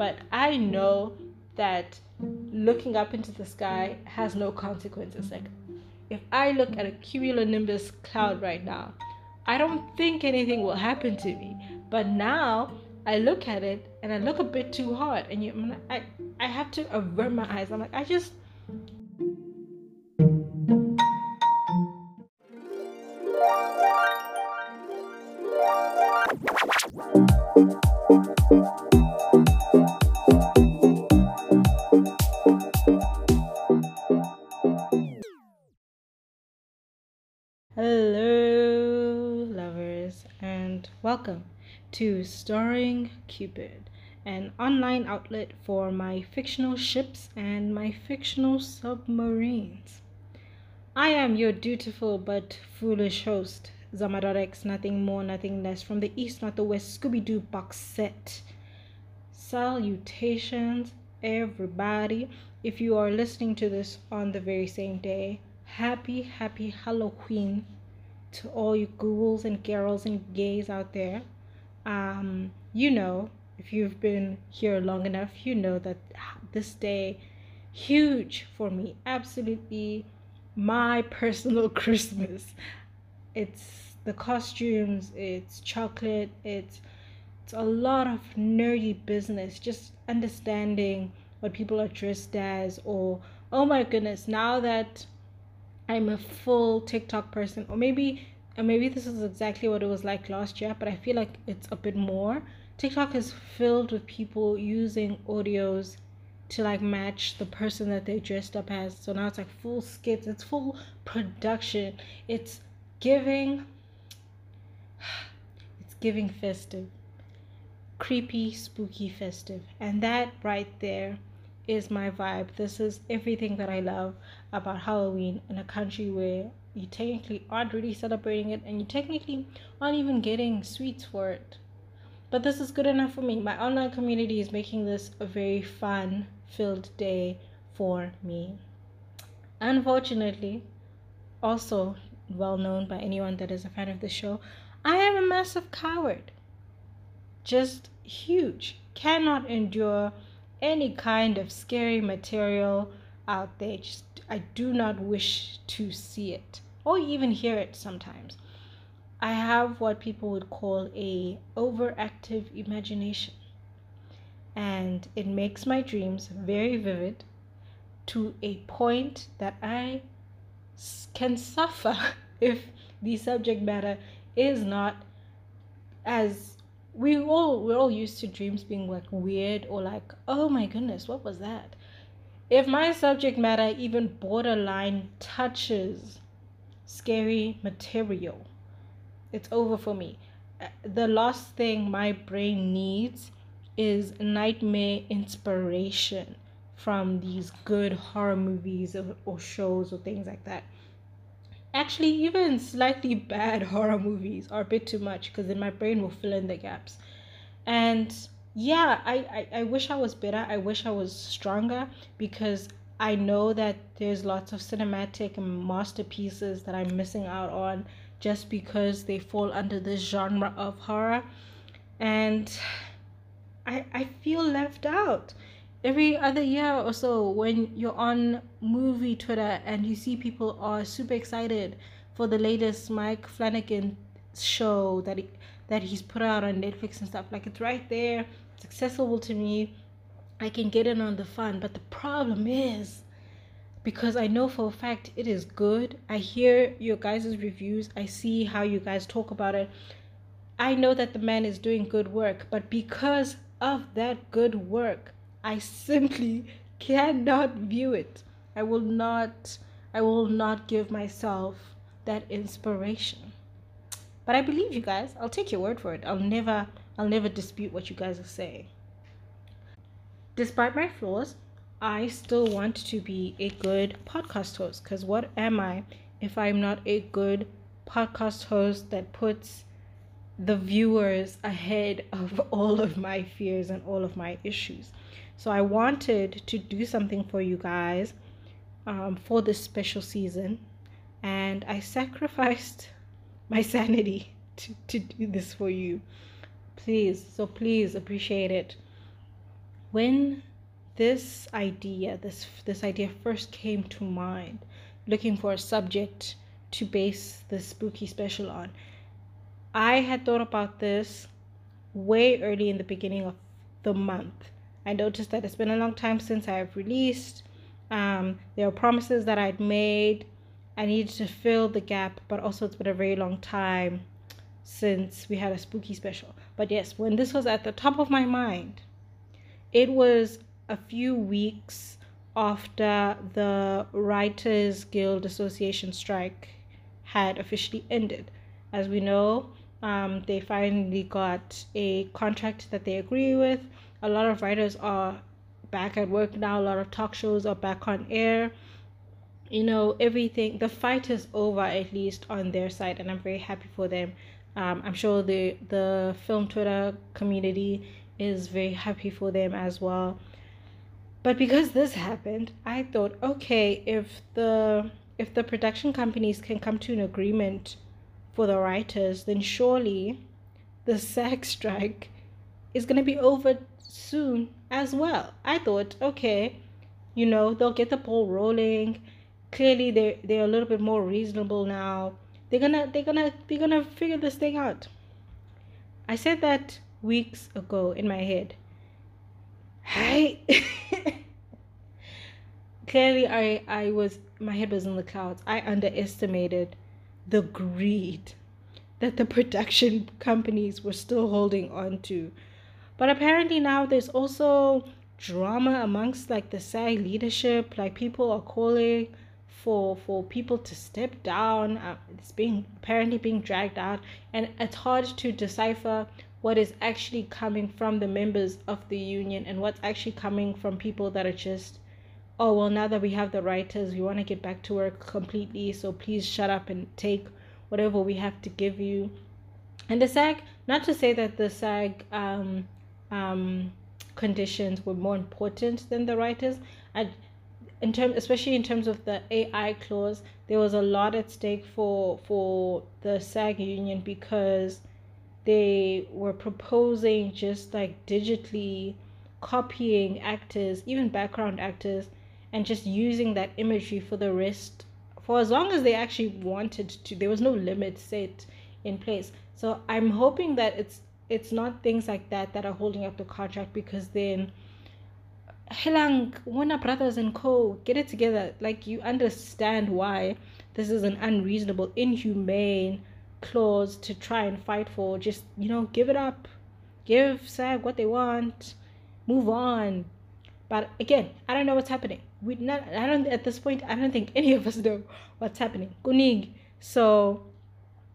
but I know that looking up into the sky has no consequences. Like, if I look at a cumulonimbus cloud right now, I don't think anything will happen to me. But now I look at it and I look a bit too hard, and you, I, I have to avert my eyes. I'm like, I just. 2, starring Cupid, an online outlet for my fictional ships and my fictional submarines. I am your dutiful but foolish host, Zamadar nothing more, nothing less, from the east, not the west, Scooby Doo box set. Salutations, everybody. If you are listening to this on the very same day, happy, happy Halloween to all you ghouls and girls and gays out there. Um, you know, if you've been here long enough, you know that this day huge for me. Absolutely my personal Christmas. It's the costumes, it's chocolate, it's it's a lot of nerdy business, just understanding what people are dressed as or oh my goodness, now that I'm a full TikTok person, or maybe and maybe this is exactly what it was like last year, but I feel like it's a bit more. TikTok is filled with people using audios to like match the person that they dressed up as. So now it's like full skits, it's full production. It's giving it's giving festive. Creepy, spooky festive. And that right there is my vibe. This is everything that I love about Halloween in a country where you technically aren't really celebrating it and you technically aren't even getting sweets for it. But this is good enough for me. My online community is making this a very fun filled day for me. Unfortunately, also well known by anyone that is a fan of the show, I am a massive coward. Just huge. Cannot endure any kind of scary material out there. Just I do not wish to see it or even hear it sometimes. I have what people would call a overactive imagination. And it makes my dreams very vivid to a point that I can suffer if the subject matter is not as we all we're all used to dreams being like weird or like oh my goodness what was that if my subject matter even borderline touches scary material it's over for me. The last thing my brain needs is nightmare inspiration from these good horror movies or, or shows or things like that. Actually even slightly bad horror movies are a bit too much because then my brain will fill in the gaps. And yeah I, I i wish i was better. I wish i was stronger because i know that there's lots of cinematic masterpieces that i'm missing out on just because they fall under this genre of horror. And i i feel left out. Every other year or so when you're on movie Twitter and you see people are super excited for the latest Mike Flanagan show that he, that he's put out on Netflix and stuff like it's right there it's accessible to me I can get in on the fun but the problem is because I know for a fact it is good I hear your guys' reviews I see how you guys talk about it I know that the man is doing good work but because of that good work I simply cannot view it. I will not I will not give myself that inspiration. But I believe you guys. I'll take your word for it. I'll never I'll never dispute what you guys are saying. Despite my flaws, I still want to be a good podcast host cuz what am I if I'm not a good podcast host that puts the viewers ahead of all of my fears and all of my issues. So I wanted to do something for you guys um, for this special season, and I sacrificed my sanity to, to do this for you. Please, so please appreciate it. when this idea, this this idea first came to mind, looking for a subject to base the spooky special on, I had thought about this way early in the beginning of the month. I noticed that it's been a long time since I've released. Um, there are promises that I'd made. I needed to fill the gap, but also it's been a very long time since we had a spooky special. But yes, when this was at the top of my mind, it was a few weeks after the Writers Guild Association strike had officially ended. As we know, um, they finally got a contract that they agree with. A lot of writers are back at work now, a lot of talk shows are back on air. You know, everything, the fight is over at least on their side, and I'm very happy for them. Um, I'm sure the, the film Twitter community is very happy for them as well. But because this happened, I thought, okay, if the if the production companies can come to an agreement for the writers, then surely the SAG strike is going to be over soon as well. I thought, okay, you know, they'll get the ball rolling. Clearly they they're a little bit more reasonable now. They're gonna they're gonna they're gonna figure this thing out. I said that weeks ago in my head. Hi clearly I I was my head was in the clouds. I underestimated the greed that the production companies were still holding on to. But apparently now there's also drama amongst like the SAG leadership. Like people are calling for for people to step down. Uh, it's being apparently being dragged out, and it's hard to decipher what is actually coming from the members of the union and what's actually coming from people that are just oh well now that we have the writers we want to get back to work completely so please shut up and take whatever we have to give you and the sag not to say that the sag um, um, conditions were more important than the writers I, in terms especially in terms of the ai clause there was a lot at stake for for the sag union because they were proposing just like digitally copying actors even background actors and just using that imagery for the rest for as long as they actually wanted to. There was no limit set in place. So i'm hoping that it's it's not things like that that are holding up the contract because then Helang, Warner Brothers and Co. Get it together. Like you understand why this is an unreasonable, inhumane clause to try and fight for. Just you know, give it up. Give SAG what they want. Move on. But again, I don't know what's happening. We not I don't at this point I don't think any of us know what's happening. Kunig. So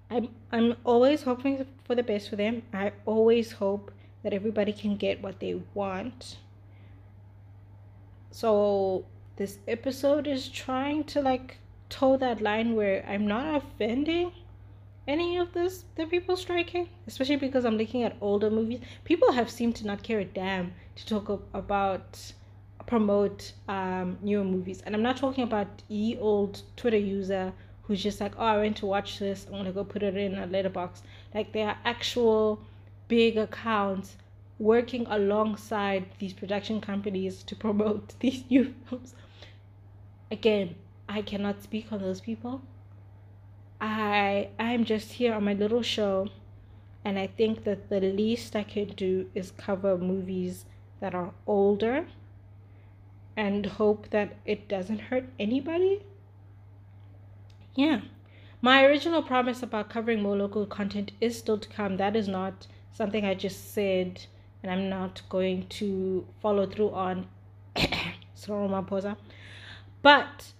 I'm I'm always hoping for the best for them. I always hope that everybody can get what they want. So this episode is trying to like toe that line where I'm not offending any of this the people striking, especially because I'm looking at older movies. People have seemed to not care a damn to talk about promote um, newer movies. And I'm not talking about ye old Twitter user who's just like, oh, I went to watch this. I'm gonna go put it in a Letterboxd. Like there are actual big accounts working alongside these production companies to promote these new films. Again, I cannot speak on those people. I I'm just here on my little show and I think that the least I can do is cover movies that are older and hope that it doesn't hurt anybody. Yeah. My original promise about covering more local content is still to come. That is not something I just said and I'm not going to follow through on. Soromaposa. But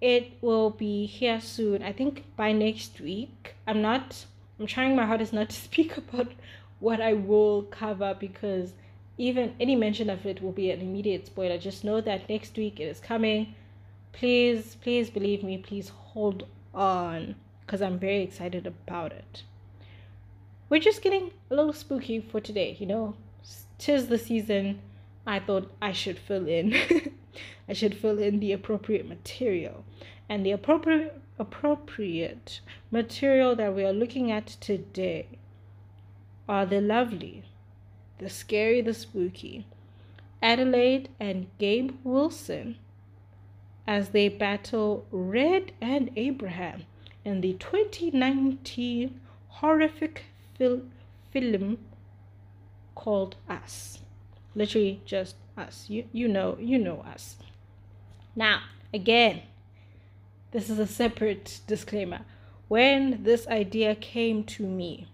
it will be here soon. I think by next week. I'm not I'm trying my hardest not to speak about what I will cover because even any mention of it will be an immediate spoiler. Just know that next week it is coming. Please, please believe me. Please hold on because I'm very excited about it. We're just getting a little spooky for today, you know. Tis the season. I thought I should fill in. I should fill in the appropriate material. And the appropriate appropriate material that we are looking at today are the lovely the scary, the spooky, Adelaide and Gabe Wilson as they battle Red and Abraham in the 2019 horrific fil- film called Us. Literally just us. You you know, you know us. Now, again, this is a separate disclaimer. When this idea came to me,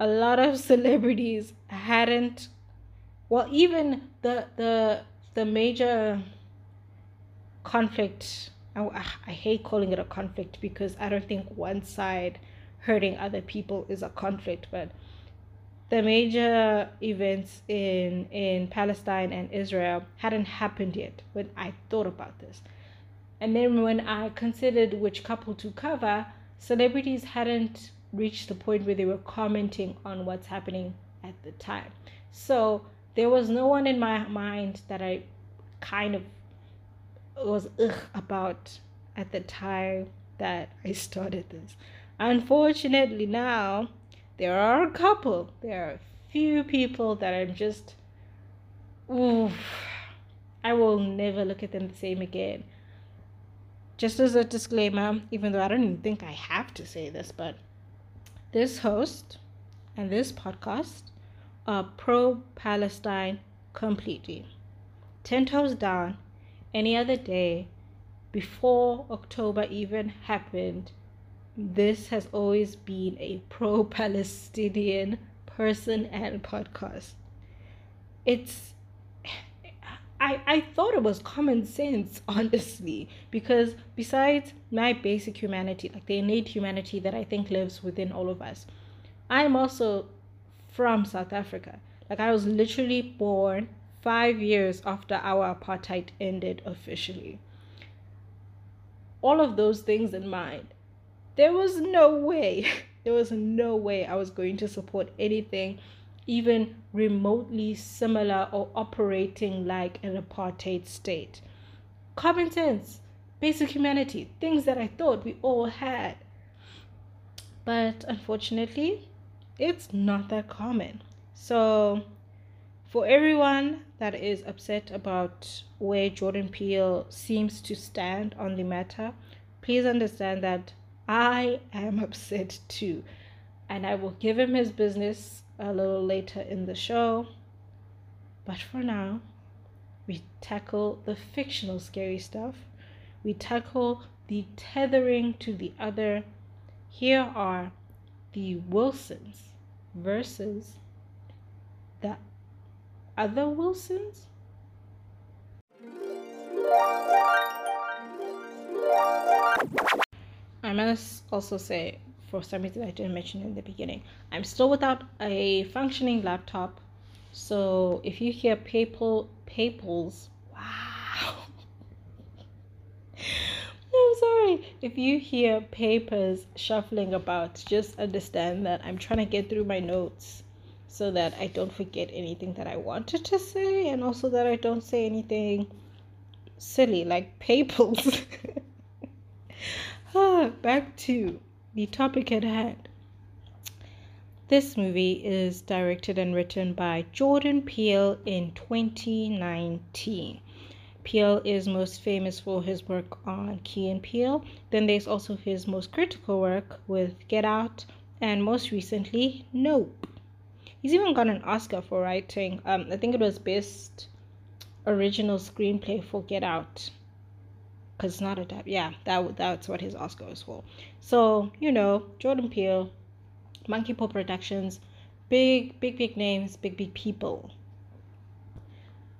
a lot of celebrities hadn't well even the the the major conflict I, I hate calling it a conflict because I don't think one side hurting other people is a conflict, but the major events in in Palestine and Israel hadn't happened yet when I thought about this. And then when I considered which couple to cover, celebrities hadn't reached the point where they were commenting on what's happening at the time. So there was no one in my mind that I kind of was ugh about at the time that I started this. Unfortunately, now there are a couple, there are a few people that I'm just, oof, I will never look at them the same again. Just as a disclaimer, even though I don't even think I have to say this, but this host and this podcast are pro Palestine completely. Ten toes down, any other day before October even happened, this has always been a pro Palestinian person and podcast. It's I, I thought it was common sense, honestly, because besides my basic humanity, like the innate humanity that I think lives within all of us, I'm also from South Africa. Like I was literally born five years after our apartheid ended officially. All of those things in mind, there was no way, there was no way I was going to support anything even remotely similar or operating like an apartheid state. Common sense, basic humanity, things that I thought we all had. But unfortunately, it's not that common. So for everyone that is upset about where Jordan Peele seems to stand on the matter, please understand that I am upset too. And I will give him his business a little later in the show. But for now, we tackle the fictional scary stuff. We tackle the tethering to the other. Here are the Wilsons versus the other Wilsons? I must also say, for some reason I didn't mention in the beginning, I'm still without a functioning laptop. So if you hear papal papals, wow. I'm sorry. If you hear papers shuffling about, just understand that I'm trying to get through my notes so that I don't forget anything that I wanted to say and also that I don't say anything silly like papals. Back to the topic at hand. This movie is directed and written by Jordan Peele in 2019. Peele is most famous for his work on Key and Peele. Then there's also his most critical work with Get Out and most recently Nope. He's even got an Oscar for writing. Um, I think it was best original screenplay for Get Out. Cause it's not a dab. Yeah, that that's what his Oscar was for. So you know, Jordan Peele, Monkey Paw Productions, big big big names, big big people.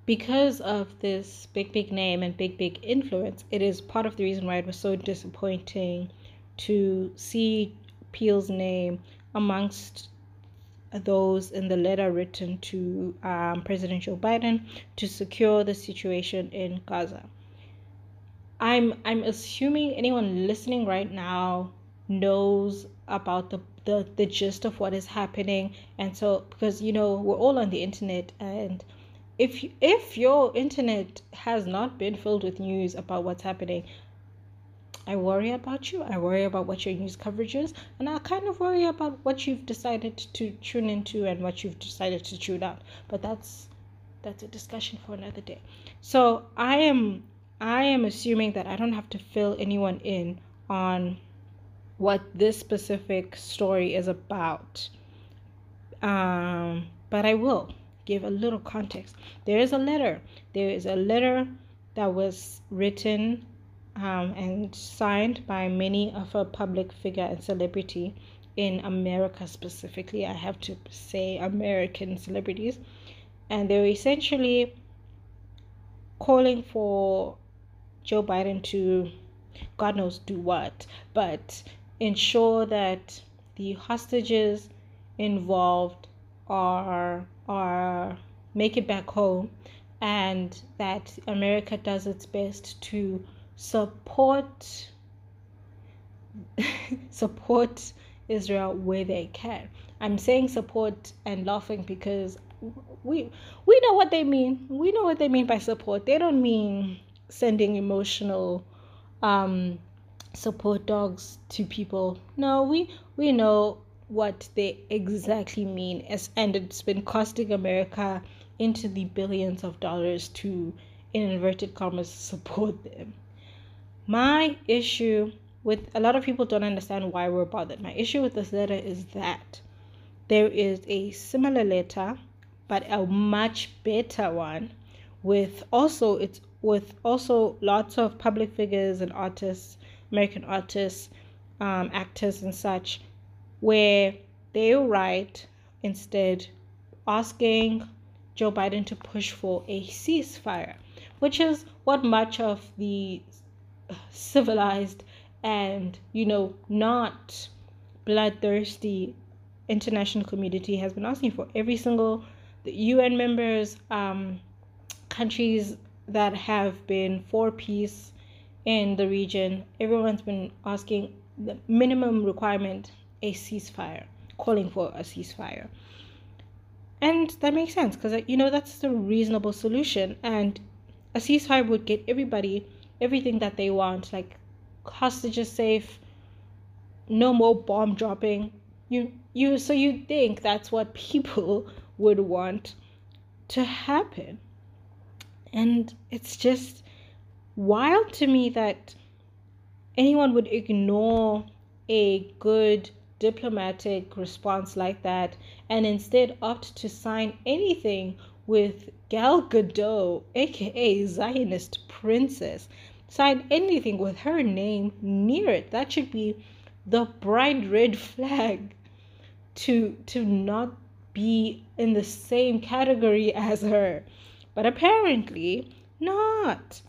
Because of this big big name and big big influence, it is part of the reason why it was so disappointing to see Peele's name amongst those in the letter written to um, President Joe Biden to secure the situation in Gaza. I'm I'm assuming anyone listening right now knows about the, the the gist of what is happening and so because you know we're all on the internet and if if your internet has not been filled with news about what's happening I worry about you. I worry about what your news coverage is. And I kind of worry about what you've decided to tune into and what you've decided to tune out. But that's that's a discussion for another day. So I am I am assuming that I don't have to fill anyone in on what this specific story is about. Um, but I will give a little context. There is a letter. There is a letter that was written um, and signed by many of a public figure and celebrity in America specifically. I have to say American celebrities. And they're essentially calling for Joe Biden to, God knows, do what, but ensure that the hostages involved are are make it back home and that America does its best to support support Israel where they can. I'm saying support and laughing because we we know what they mean. We know what they mean by support. They don't mean sending emotional um, support dogs to people. No, we we know what they exactly mean as and it's been costing America into the billions of dollars to in inverted commas support them. My issue with a lot of people don't understand why we're bothered. My issue with this letter is that there is a similar letter but a much better one with also it's with also lots of public figures and artists, American artists, um, actors and such, where they write instead asking Joe Biden to push for a ceasefire, which is what much of the civilized and you know not bloodthirsty international community has been asking for. Every single the UN members um, countries that have been for peace in the region everyone's been asking the minimum requirement a ceasefire calling for a ceasefire and that makes sense because uh, you know that's the reasonable solution and a ceasefire would get everybody everything that they want like hostages safe, no more bomb dropping. You you so you think that's what people would want to happen. And it's just wild to me that anyone would ignore a good diplomatic response like that and instead opt to sign anything with Gal Gadot, aka Zionist princess, sign anything with her name near it. That should be the bright red flag to to not be in the same category as her. But apparently not.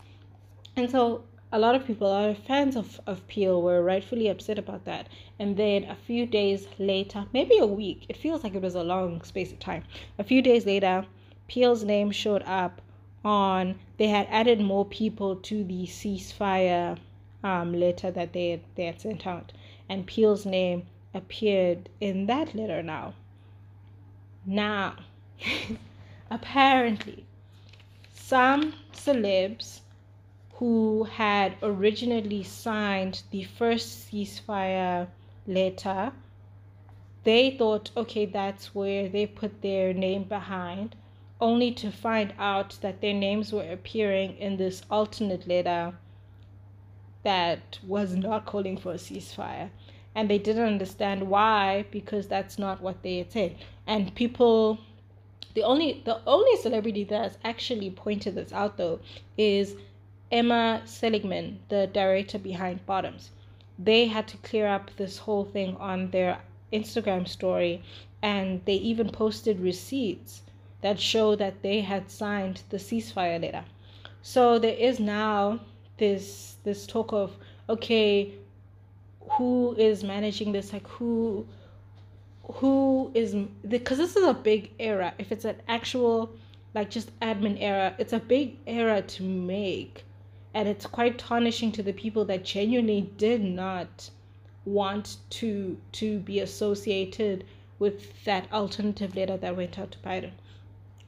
And so a lot of people, a lot of fans of, of Peele were rightfully upset about that. And then a few days later, maybe a week, it feels like it was a long space of time. A few days later, Peele's name showed up on they had added more people to the ceasefire um, letter that they had, they had sent out, and Peele's name appeared in that letter now. Now, apparently, some celebs who had originally signed the first ceasefire letter, they thought, okay, that's where they put their name behind only to find out that their names were appearing in this alternate letter that was not calling for a ceasefire. And they didn't understand why because that's not what they had said. And people the only the only celebrity that's actually pointed this out though is Emma Seligman, the director behind Bottoms. They had to clear up this whole thing on their Instagram story and they even posted receipts that show that they had signed the ceasefire letter. So there is now this this talk of okay, who is managing this? Like who who is because this is a big error. If it's an actual like just admin error, it's a big error to make, and it's quite tarnishing to the people that genuinely did not want to to be associated with that alternative letter that went out to Biden.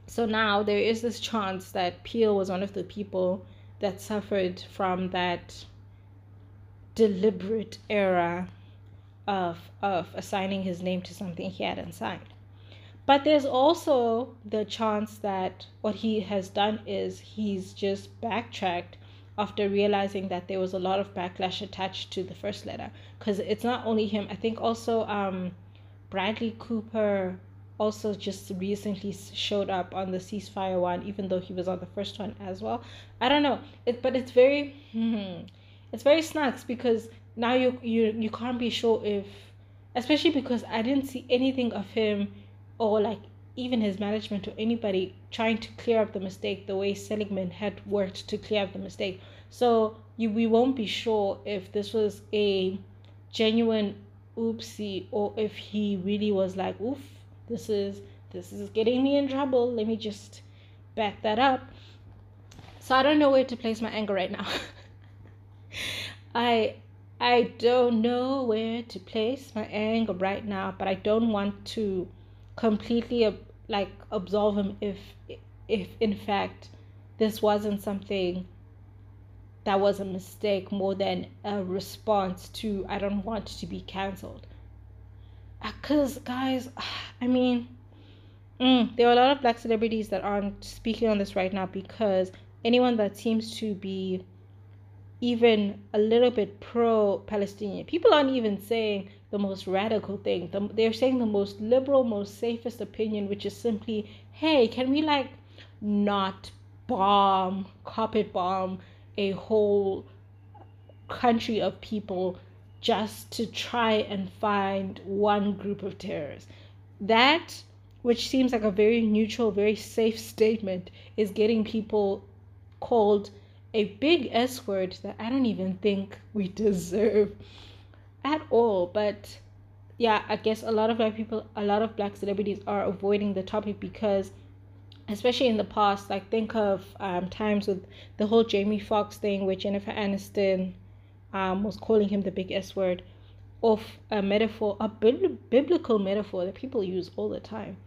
So now there is this chance that Peele was one of the people that suffered from that deliberate error of of assigning his name to something he hadn't signed. But there's also the chance that what he has done is he's just backtracked after realizing that there was a lot of backlash attached to the first letter. Because it's not only him, I think also um, Bradley Cooper also just recently showed up on the ceasefire one, even though he was on the first one as well. I don't know, it, but it's very, it's very snacks because now you you you can't be sure if, especially because I didn't see anything of him, or like even his management or anybody trying to clear up the mistake the way Seligman had worked to clear up the mistake. So you we won't be sure if this was a genuine oopsie or if he really was like oof this is this is getting me in trouble. Let me just back that up. So i don't know where to place my anger right now. I i don't know where to place my anger right now but i don't want to completely like absolve him if if in fact this wasn't something that was a mistake more than a response to i don't want to be cancelled because guys i mean mm, there are a lot of black celebrities that aren't speaking on this right now because anyone that seems to be even a little bit pro palestinian people aren't even saying the most radical thing the, they're saying the most liberal most safest opinion which is simply hey can we like not bomb carpet bomb a whole country of people just to try and find one group of terrorists. That, which seems like a very neutral, very safe statement, is getting people called a big S word that I don't even think we deserve at all. But yeah, I guess a lot of black people, a lot of black celebrities are avoiding the topic because, especially in the past, like think of um, times with the whole Jamie Foxx thing with Jennifer Aniston um, was calling him the big S word of a metaphor, a biblical metaphor that people use all the time.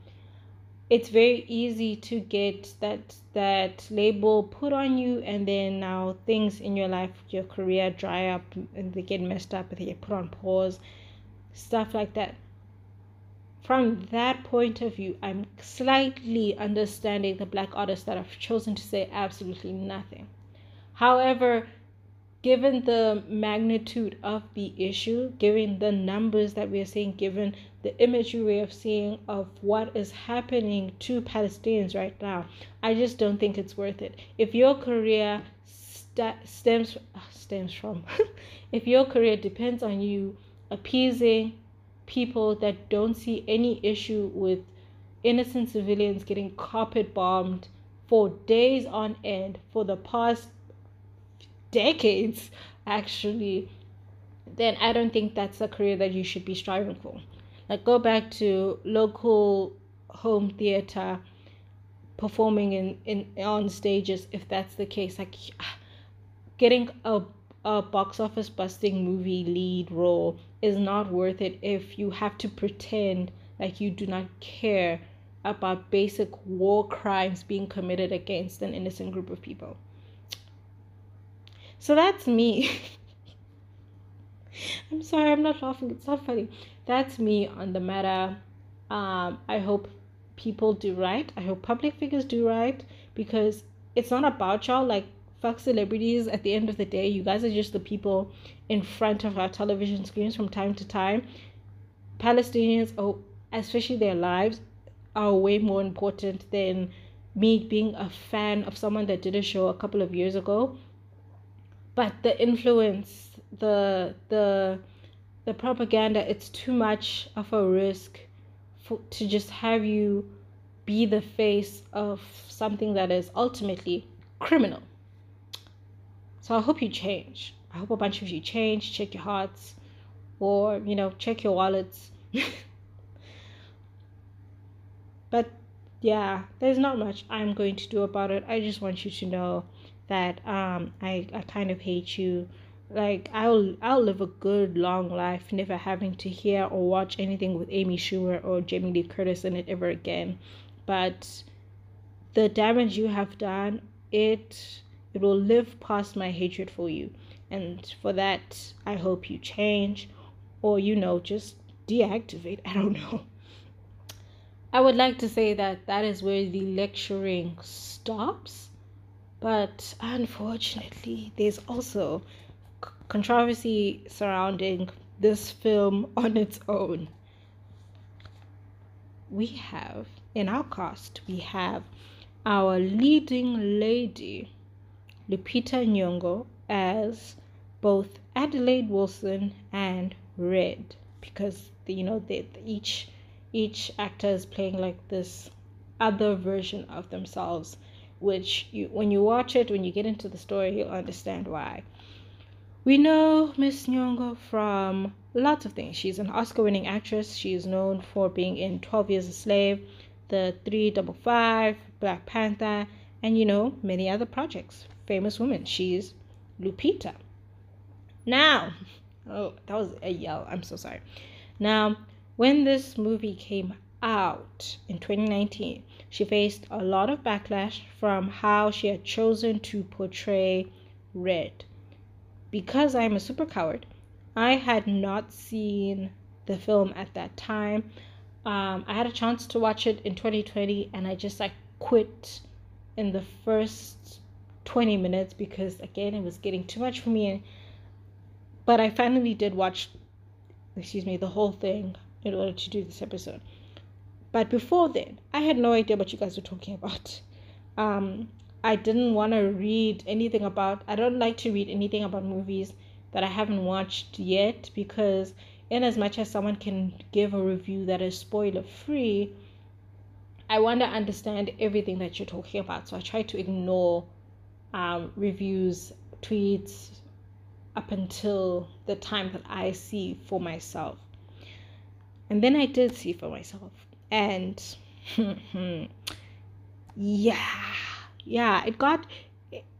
It's very easy to get that that label put on you, and then now things in your life, your career dry up, and they get messed up, they get put on pause, stuff like that. From that point of view, I'm slightly understanding the black artists that have chosen to say absolutely nothing. However, given the magnitude of the issue, given the numbers that we are seeing, given the imagery we are seeing of what is happening to Palestinians right now, I just don't think it's worth it. If your career st- stems ah, stems from, if your career depends on you appeasing people that don't see any issue with innocent civilians getting carpet bombed for days on end for the past decades actually then i don't think that's a career that you should be striving for like go back to local home theater performing in, in on stages if that's the case like getting a a box office busting movie lead role is not worth it if you have to pretend like you do not care about basic war crimes being committed against an innocent group of people so that's me. I'm sorry, I'm not laughing. It's not funny. That's me on the matter. Um, I hope people do right. I hope public figures do right because it's not about y'all. Like, fuck celebrities. At the end of the day, you guys are just the people in front of our television screens from time to time. Palestinians, oh, especially their lives, are way more important than me being a fan of someone that did a show a couple of years ago but the influence the the the propaganda it's too much of a risk for, to just have you be the face of something that is ultimately criminal. So i hope you change. I hope a bunch of you change check your hearts or you know check your wallets. But yeah there's not much i'm going to do about it. I just want you to know that um I, I kind of hate you like I'll I'll live a good long life never having to hear or watch anything with Amy Schumer or Jamie Lee Curtis in it ever again. But the damage you have done, it it will live past my hatred for you. And for that I hope you change or you know just deactivate. I don't know. I would like to say that that is where the lecturing stops, but unfortunately, there's also controversy surrounding this film on its own. We have in our cast, we have our leading lady, Lupita Nyong'o, as both Adelaide Wilson and Red, because you know each each actor is playing like this other version of themselves which you when you watch it when you get into the story you'll understand why we know miss nyong'o from lots of things. She's an oscar winning actress. She is known for being in 12 years a slave the 355 black panther and you know many other projects. Famous woman. She's lupita. Now oh that was a yell. I'm so sorry. Now when this movie came out in 2019, she faced a lot of backlash from how she had chosen to portray Red. Because I'm a super coward, I had not seen the film at that time. Um, I had a chance to watch it in 2020 and I just like quit in the first 20 minutes because again it was getting too much for me. But I finally did watch, excuse me, the whole thing in order to do this episode. But before then, I had no idea what you guys were talking about. Um, I didn't want to read anything about, I don't like to read anything about movies that I haven't watched yet because, in as much as someone can give a review that is spoiler free, I want to understand everything that you're talking about. So I try to ignore um, reviews, tweets up until the time that I see for myself. And then I did see for myself. And yeah, yeah, it got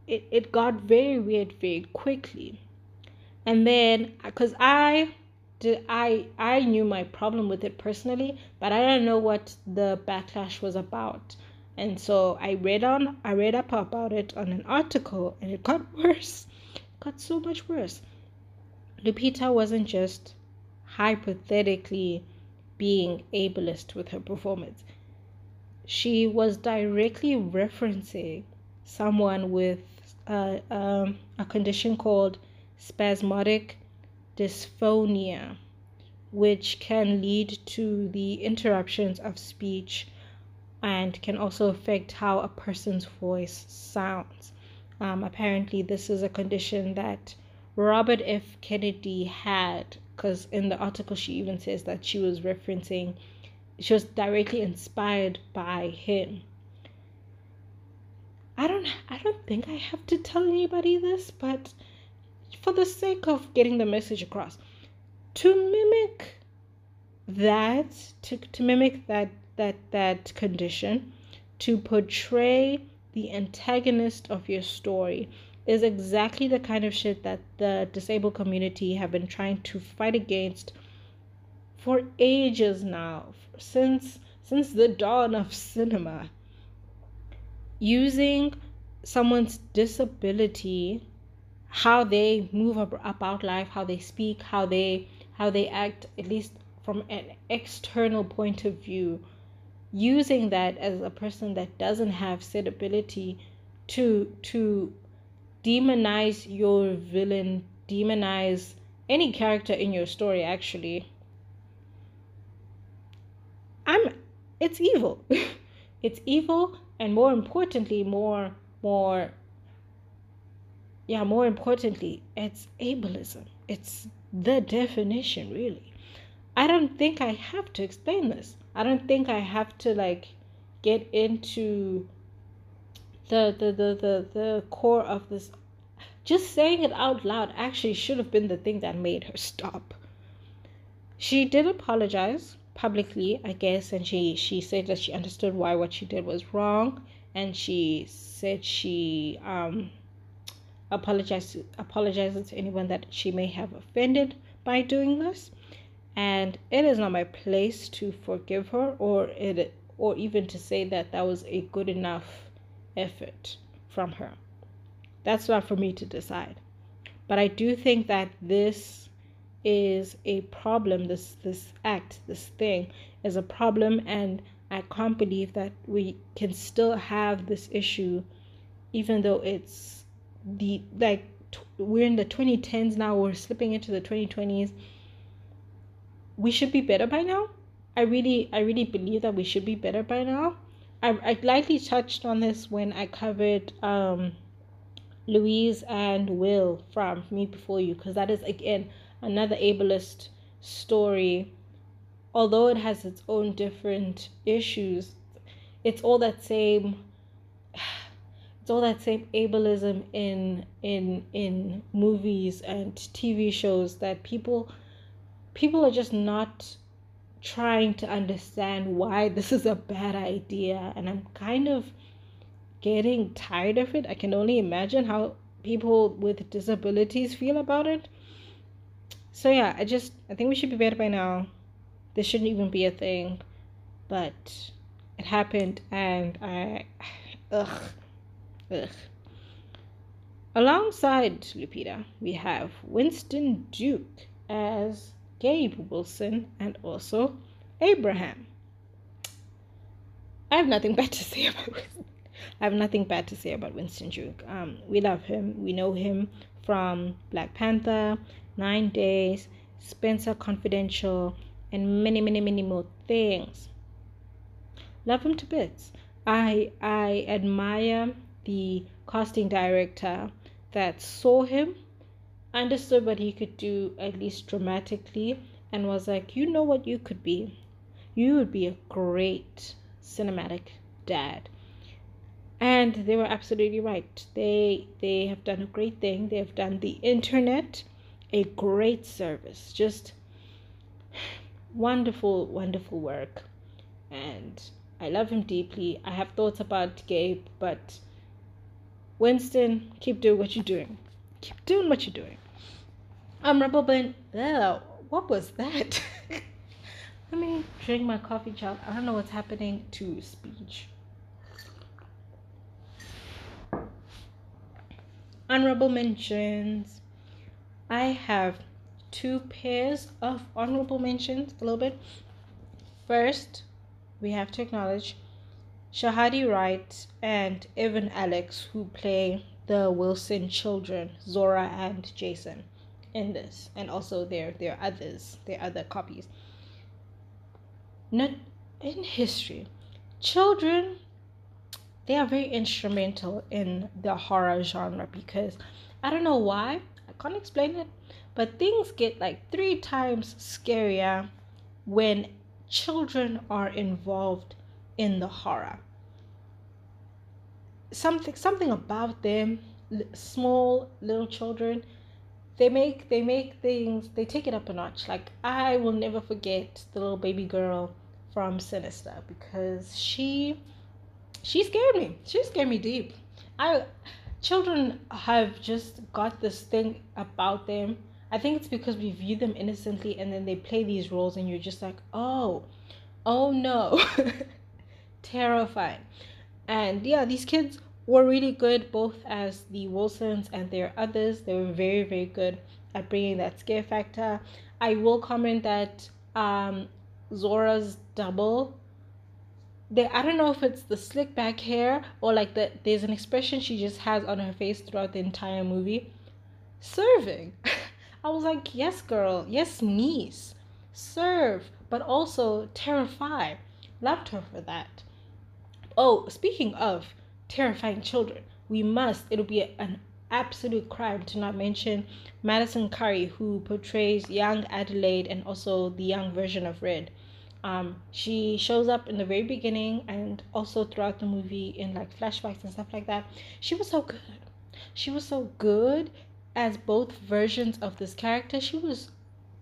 it, it got very weird very quickly. And then uh, because I did I I knew my problem with it personally, but I don't know what the backlash was about. And so I read on I read up about it on an article and it got worse. It got so much worse. Lupita wasn't just hypothetically being ableist with her performance. She was directly referencing someone with a, um, a condition called spasmodic dysphonia, which can lead to the interruptions of speech and can also affect how a person's voice sounds. Um, apparently, this is a condition that Robert F. Kennedy had because in the article she even says that she was referencing she was directly inspired by him. I don't i don't think i have to tell anybody this but for the sake of getting the message across to mimic that to, to mimic that that that condition to portray the antagonist of your story is exactly the kind of shit that the disabled community have been trying to fight against for ages now since since the dawn of cinema using someone's disability how they move about life how they speak how they how they act at least from an external point of view using that as a person that doesn't have said ability to to demonize your villain, demonize any character in your story actually. I'm it's evil. it's evil and more importantly, more more yeah, more importantly, it's ableism. It's the definition really. I don't think I have to explain this. I don't think I have to like get into the the the the, the core of this just saying it out loud actually should have been the thing that made her stop she did apologize publicly i guess and she she said that she understood why what she did was wrong and she said she um apologized apologizes to anyone that she may have offended by doing this and it is not my place to forgive her or it or even to say that that was a good enough effort from her. That's not for me to decide. But I do think that this is a problem this this act this thing is a problem and I can't believe that we can still have this issue, even though it's the like t- we're in the 2010s now. We're slipping into the 2020s. We should be better by now. I really, I really believe that we should be better by now. I, I lightly touched on this when I covered um, Louise and Will from Me Before You, because that is again another ableist story although it has its own different issues, it's all that same it's all that same ableism in in in movies and TV shows that people people are just not trying to understand why this is a bad idea and I'm kind of getting tired of it. I can only imagine how people with disabilities feel about it. So yeah, I just I think we should be better by now this shouldn't even be a thing, but it happened and I, ugh, ugh. Alongside Lupita, we have Winston Duke as Gabe Wilson and also Abraham. I have nothing bad to say about Winston. I have nothing bad to say about Winston Duke. Um, we love him. We know him from Black Panther, Nine Days, Spencer Confidential, and many, many, many more things. Love him to bits. I I admire the casting director that saw him, understood what he could do at least dramatically, and was like, you know what you could be. You would be a great cinematic dad. And they were absolutely right. They they have done a great thing. They have done the internet a great service. Just wonderful, wonderful work. And I love him deeply. I have thoughts about Gabe, but Winston, keep doing what you're doing. Keep doing what you're doing. I'm Rebel Ben. What was that? Let me drink my coffee, child. I don't know what's happening to speech. Honorable mentions. I have two pairs of honorable mentions a little bit. First, we have to acknowledge Shahadi Wright and Evan Alex, who play the Wilson children, Zora and Jason, in this, and also there are others, there are other copies. Not in history, children they are very instrumental in the horror genre because I don't know why can't explain it but things get like three times scarier when children are involved in the horror. Something something about them, small little children, they make they make things they take it up a notch. Like I will never forget the little baby girl from Sinister because she she scared me. She scared me deep. I children have just got this thing about them I think it's because we view them innocently and then they play these roles and you're just like, oh, oh no. Terrifying. And yeah, these kids were really good both as the Wilsons and their others. They were very, very good at bringing that scare factor. I will comment that um, Zora's double they I don't know if it's the slick back hair or like the there's an expression she just has on her face throughout the entire movie. Serving. I was like, yes, girl, yes, niece, serve, but also terrify. Loved her for that. Oh, speaking of terrifying children, we must, it'll be an absolute crime to not mention Madison Curry, who portrays young Adelaide and also the young version of Red. Um, she shows up in the very beginning and also throughout the movie in like flashbacks and stuff like that. She was so good. She was so good as both versions of this character, she was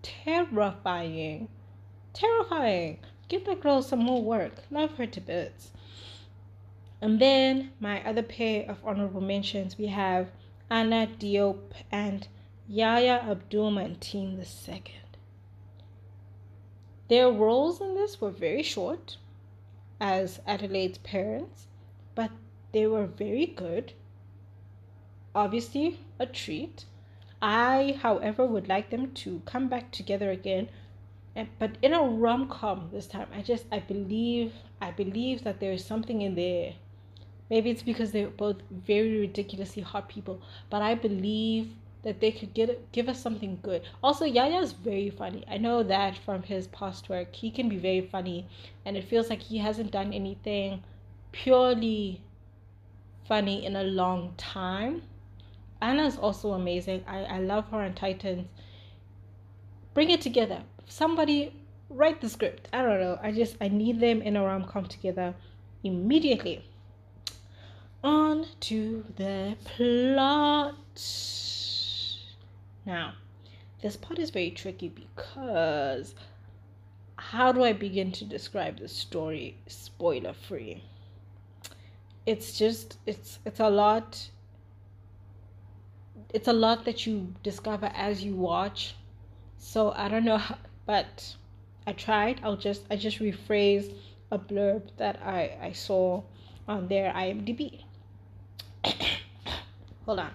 terrifying. Terrifying. Give that girl some more work. Love her to bits. And then my other pair of honorable mentions we have Anna Diop and Yahya Abdul-Mateen II. Their roles in this were very short as Adelaide's parents, but they were very good. Obviously a treat. I, however, would like them to come back together again but in a rom-com this time. I just i believe i believe that there is something in there. Maybe it's because they're both very ridiculously hot people but i believe that they could get give us something good also yahya is very funny i know that from his past work he can be very funny and it feels like he hasn't done anything purely funny in a long time anna is also amazing i, I love her on titans bring it together somebody write the script. I don't know. I just I need them in a rom com together immediately. On to the plot. Now, this part is very tricky because how do I begin to describe the story spoiler free? It's just it's it's a lot it's a lot that you discover as you watch. So I don't know how, but I tried. I'll just I just rephrase a blurb that I I saw on their IMDb. Hold on.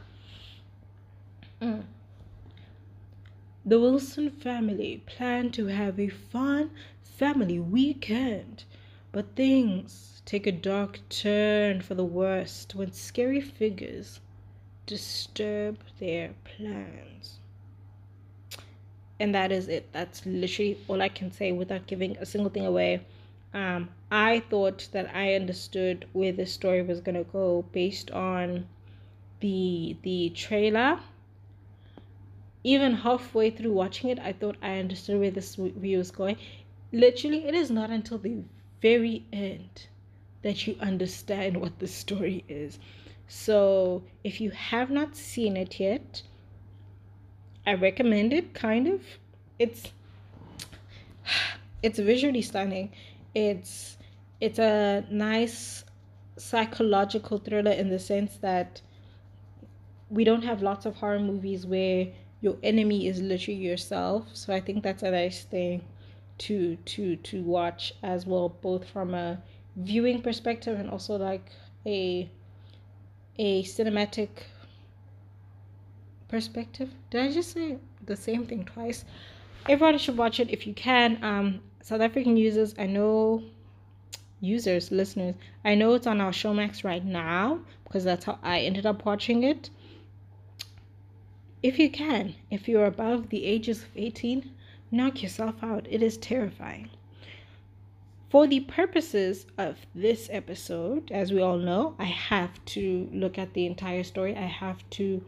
Mm. The Wilson family planned to have a fun family weekend, but things take a dark turn for the worst when scary figures disturb their plans. And that is it. That's literally all i can say without giving a single thing away. Um, i thought that i understood where this story was to go based on the the trailer even halfway through watching it i thought i understood where this movie was going literally it is not until the very end that you understand what the story is so if you have not seen it yet I recommend it kind of. It's it's visually stunning. It's it's a nice psychological thriller in the sense that we don't have lots of horror movies where your enemy is literally yourself. So I think that's a nice thing to to to watch as well, both from a viewing perspective and also like a a cinematic perspective. Did I just say the same thing twice? Everybody should watch it if you can. Um, South African users, I know users, listeners, I know it's on our Showmax right now because that's how I ended up watching it. If you can, if you're above the ages of 18, knock yourself out. It is terrifying. For the purposes of this episode, as we all know, I have to look at the entire story. I have to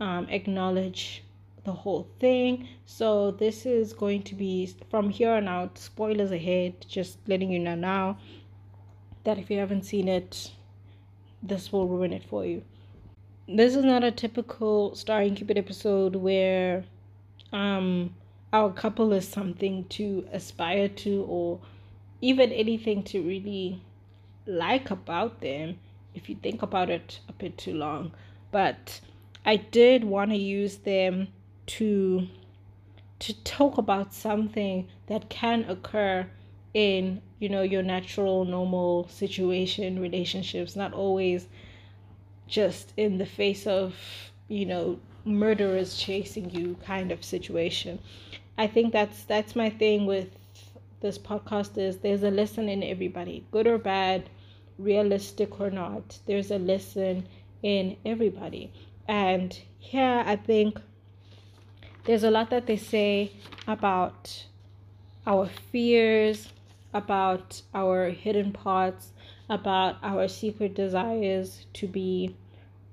um, acknowledge the whole thing. So this is going to be from here on out. Spoilers ahead. Just letting you know now that if you haven't seen it, this will ruin it for you. This is not a typical starring Cupid episode where um our couple is something to aspire to or even anything to really like about them if you think about it a bit too long. But I did want to use them to to talk about something that can occur in you know your natural normal situation relationships not always just in the face of you know murderers chasing you kind of situation. I think that's that's my thing with this podcast is there's a lesson in everybody good or bad realistic or not there's a lesson in everybody. And here I think there's a lot that they say about our fears, about our hidden parts, about our secret desires to be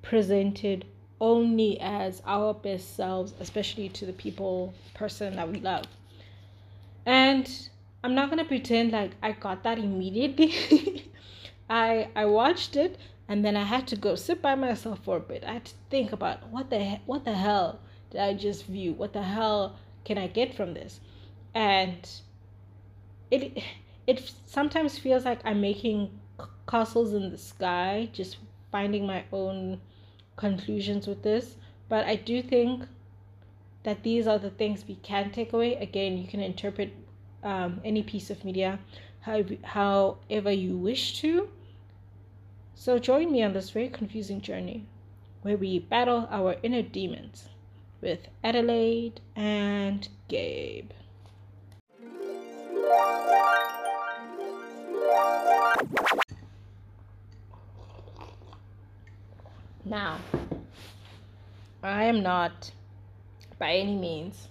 presented only as our best selves, especially to the people, person that we love. And I'm not gonna pretend like I got that immediately. I I watched it and then I had to go sit by myself for a bit. I had to think about what the what the hell did I just view? What the hell can I get from this? And it it sometimes feels like I'm making castles in the sky, just finding my own conclusions with this. But I do think that these are the things we can take away. Again, you can interpret um, any piece of media how, however you wish to. So join me on this very confusing journey where we battle our inner demons with Adelaide and Gabe. Now, I am not by any means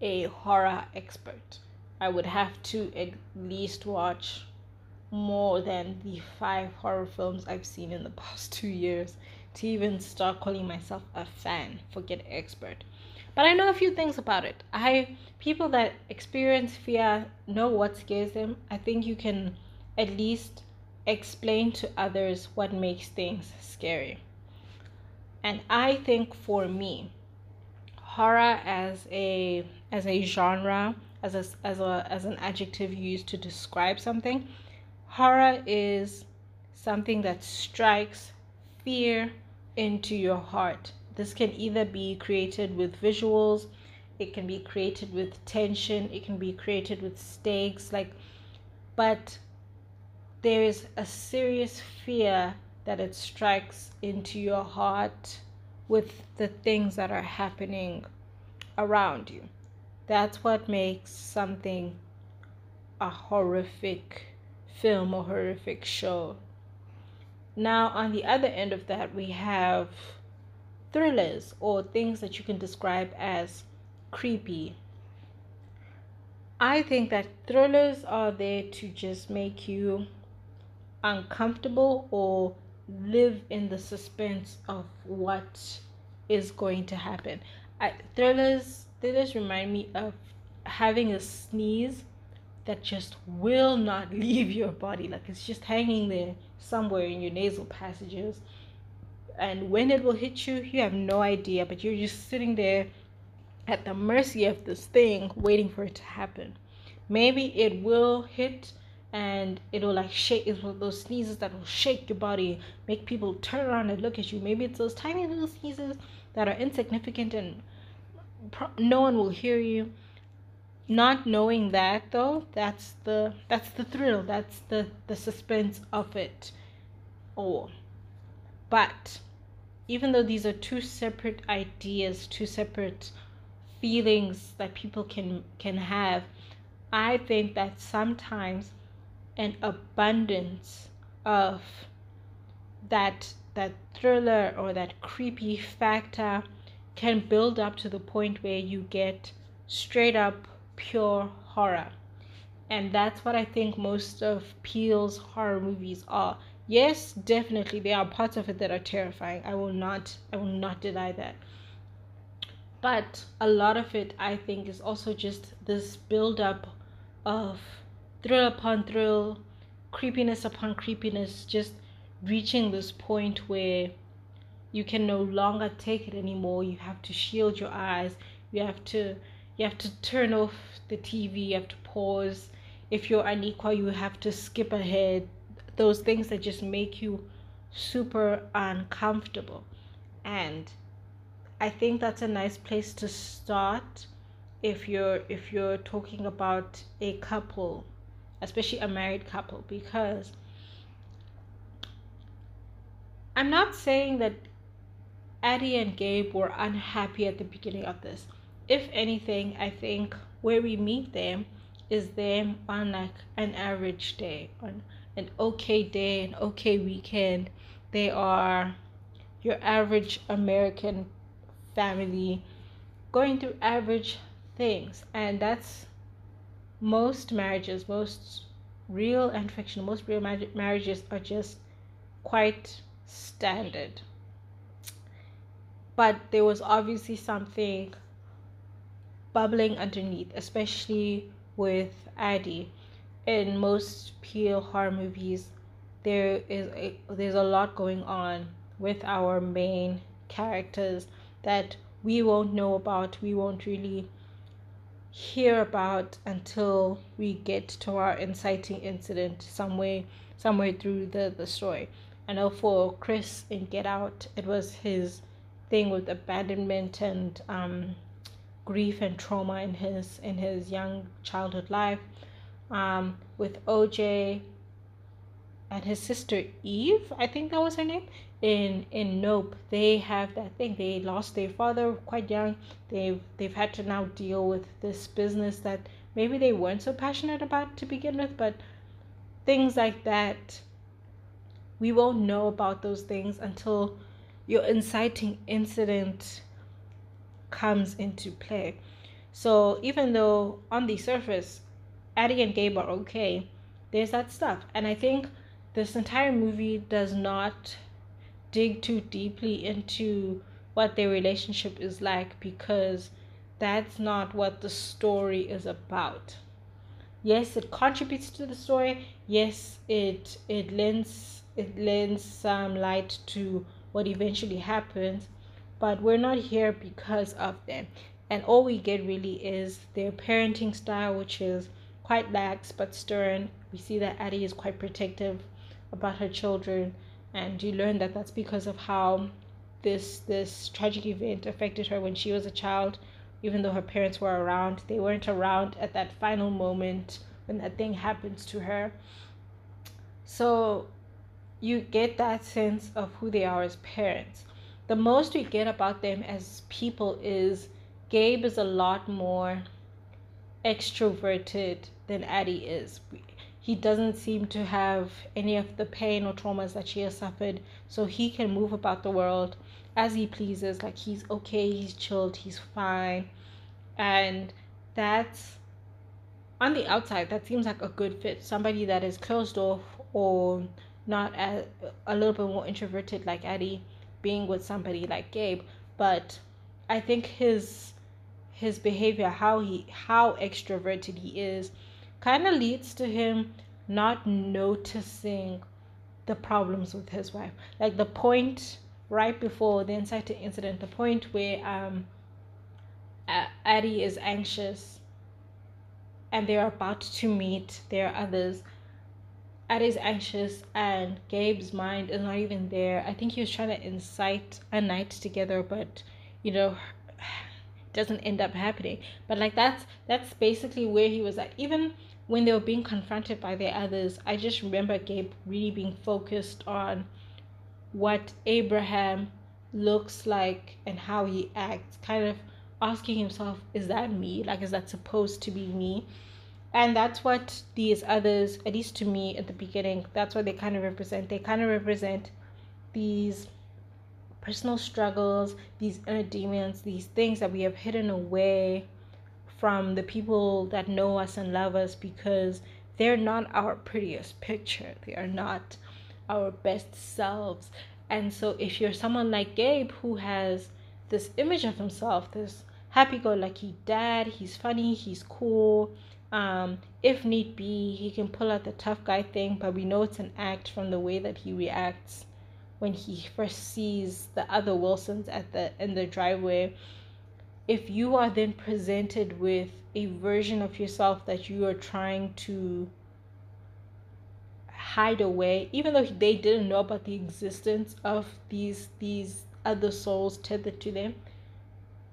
a horror expert. I would have to at least watch more than the five horror films I've seen in the past two years to even start calling myself a fan. Forget expert. But I know a few things about it. I people that experience fear know what scares them. I think you can at least explain to others what makes things scary. And I think for me, horror as a as a genre, as a, as a as an adjective used to describe something, horror is something that strikes fear into your heart. This can either be created with visuals, it can be created with tension, it can be created with stakes like but there is a serious fear that it strikes into your heart with the things that are happening around you. That's what makes something a horrific film or horrific show. Now, on the other end of that, we have thrillers or things that you can describe as creepy. I think that thrillers are there to just make you uncomfortable or live in the suspense of what is going to happen. I, thrillers thrillers remind me of having a sneeze that just will not leave your body. Like it's just hanging there somewhere in your nasal passages. And when it will hit you you have no idea but you're just sitting there at the mercy of this thing waiting for it to happen. Maybe it will hit and it'll like shake it's one of those sneezes that will shake your body make people turn around and look at you. Maybe it's those tiny little sneezes that are insignificant and pro- no one will hear you. Not knowing that though that's the that's the thrill. That's the the suspense of it all. But even though these are two separate ideas two separate feelings that people can can have i think that sometimes an abundance of that that thriller or that creepy factor can build up to the point where you get straight up pure horror. And that's what I think most of Peele's horror movies are. Yes, definitely there are parts of it that are terrifying. I will not I will not deny that. But a lot of it I think is also just this build up of thrill upon thrill, creepiness upon creepiness, just reaching this point where you can no longer take it anymore. You have to shield your eyes. You have to you have to turn off the TV. You have to pause. If you're unequal, you have to skip ahead. Those things that just make you super uncomfortable. And I think that's a nice place to start if you're if you're talking about a couple especially a married couple, because I'm not saying that Addie and Gabe were unhappy at the beginning of this. If anything, I think where we meet them is them on like an average day, on an okay day, an okay weekend. They are your average American family going through average things, and that's most marriages, most real and fictional, most real marriages are just quite standard. But there was obviously something bubbling underneath, especially with Addie. In most Peele horror movies, there is a, there's a lot going on with our main characters that we won't know about. We won't really hear about until we get to our inciting incident somewhere somewhere through the, the story. I know for Chris in Get Out, it was his thing with abandonment and um, grief and trauma in his in his young childhood life. Um, with OJ and his sister Eve, I think that was her name in in Nope, they have that thing. They lost their father quite young. They've they've had to now deal with this business that maybe they weren't so passionate about to begin with, but things like that, we won't know about those things until your inciting incident comes into play. So even though on the surface, Addie and Gabe are okay, there's that stuff. And I think this entire movie does not dig too deeply into what their relationship is like because that's not what the story is about. Yes, it contributes to the story. Yes, it it lends it lends some light to what eventually happens, but we're not here because of them. And all we get really is their parenting style, which is quite lax but stern. We see that Addie is quite protective about her children, and you learn that that's because of how this this tragic event affected her when she was a child even though her parents were around, they weren't around at that final moment when that thing happens to her. So you get that sense of who they are as parents. The most we get about them as people is Gabe is a lot more extroverted than Addie is. He doesn't seem to have any of the pain or traumas that she has suffered, so he can move about the world as he pleases. Like he's okay, he's chilled, he's fine. And that's on the outside that seems like a good fit. Somebody that is closed off or not as, a little bit more introverted like Addie being with somebody like Gabe. But I think his his behavior how he how extroverted he is kind of leads to him not noticing the problems with his wife like the point right before the inciting incident the point where um Addie is anxious and they're about to meet their others. Addie's anxious and Gabe's mind is not even there. I think he was trying to incite a night together, but you know, doesn't end up happening. But like that's that's basically where he was at. Even when they were being confronted by their others, I just remember Gabe really being focused on what Abraham looks like and how he acts, kind of asking himself, is that me? Like, is that supposed to be me? And that's what these others, at least to me at the beginning, that's what they kind of represent. They kind of represent these personal struggles, these inner demons, these things that we have hidden away from the people that know us and love us because they're not our prettiest picture. They are not our best selves. And so if you're someone like Gabe who has this image of himself, this happy-go-lucky dad. He's funny. He's cool. Um, if need be, he can pull out the tough guy thing, but we know it's an act from the way that he reacts when he first sees the other Wilsons at the in the driveway. If you are then presented with a version of yourself that you are trying to hide away, even though they didn't know about the existence of these these other souls tethered to them,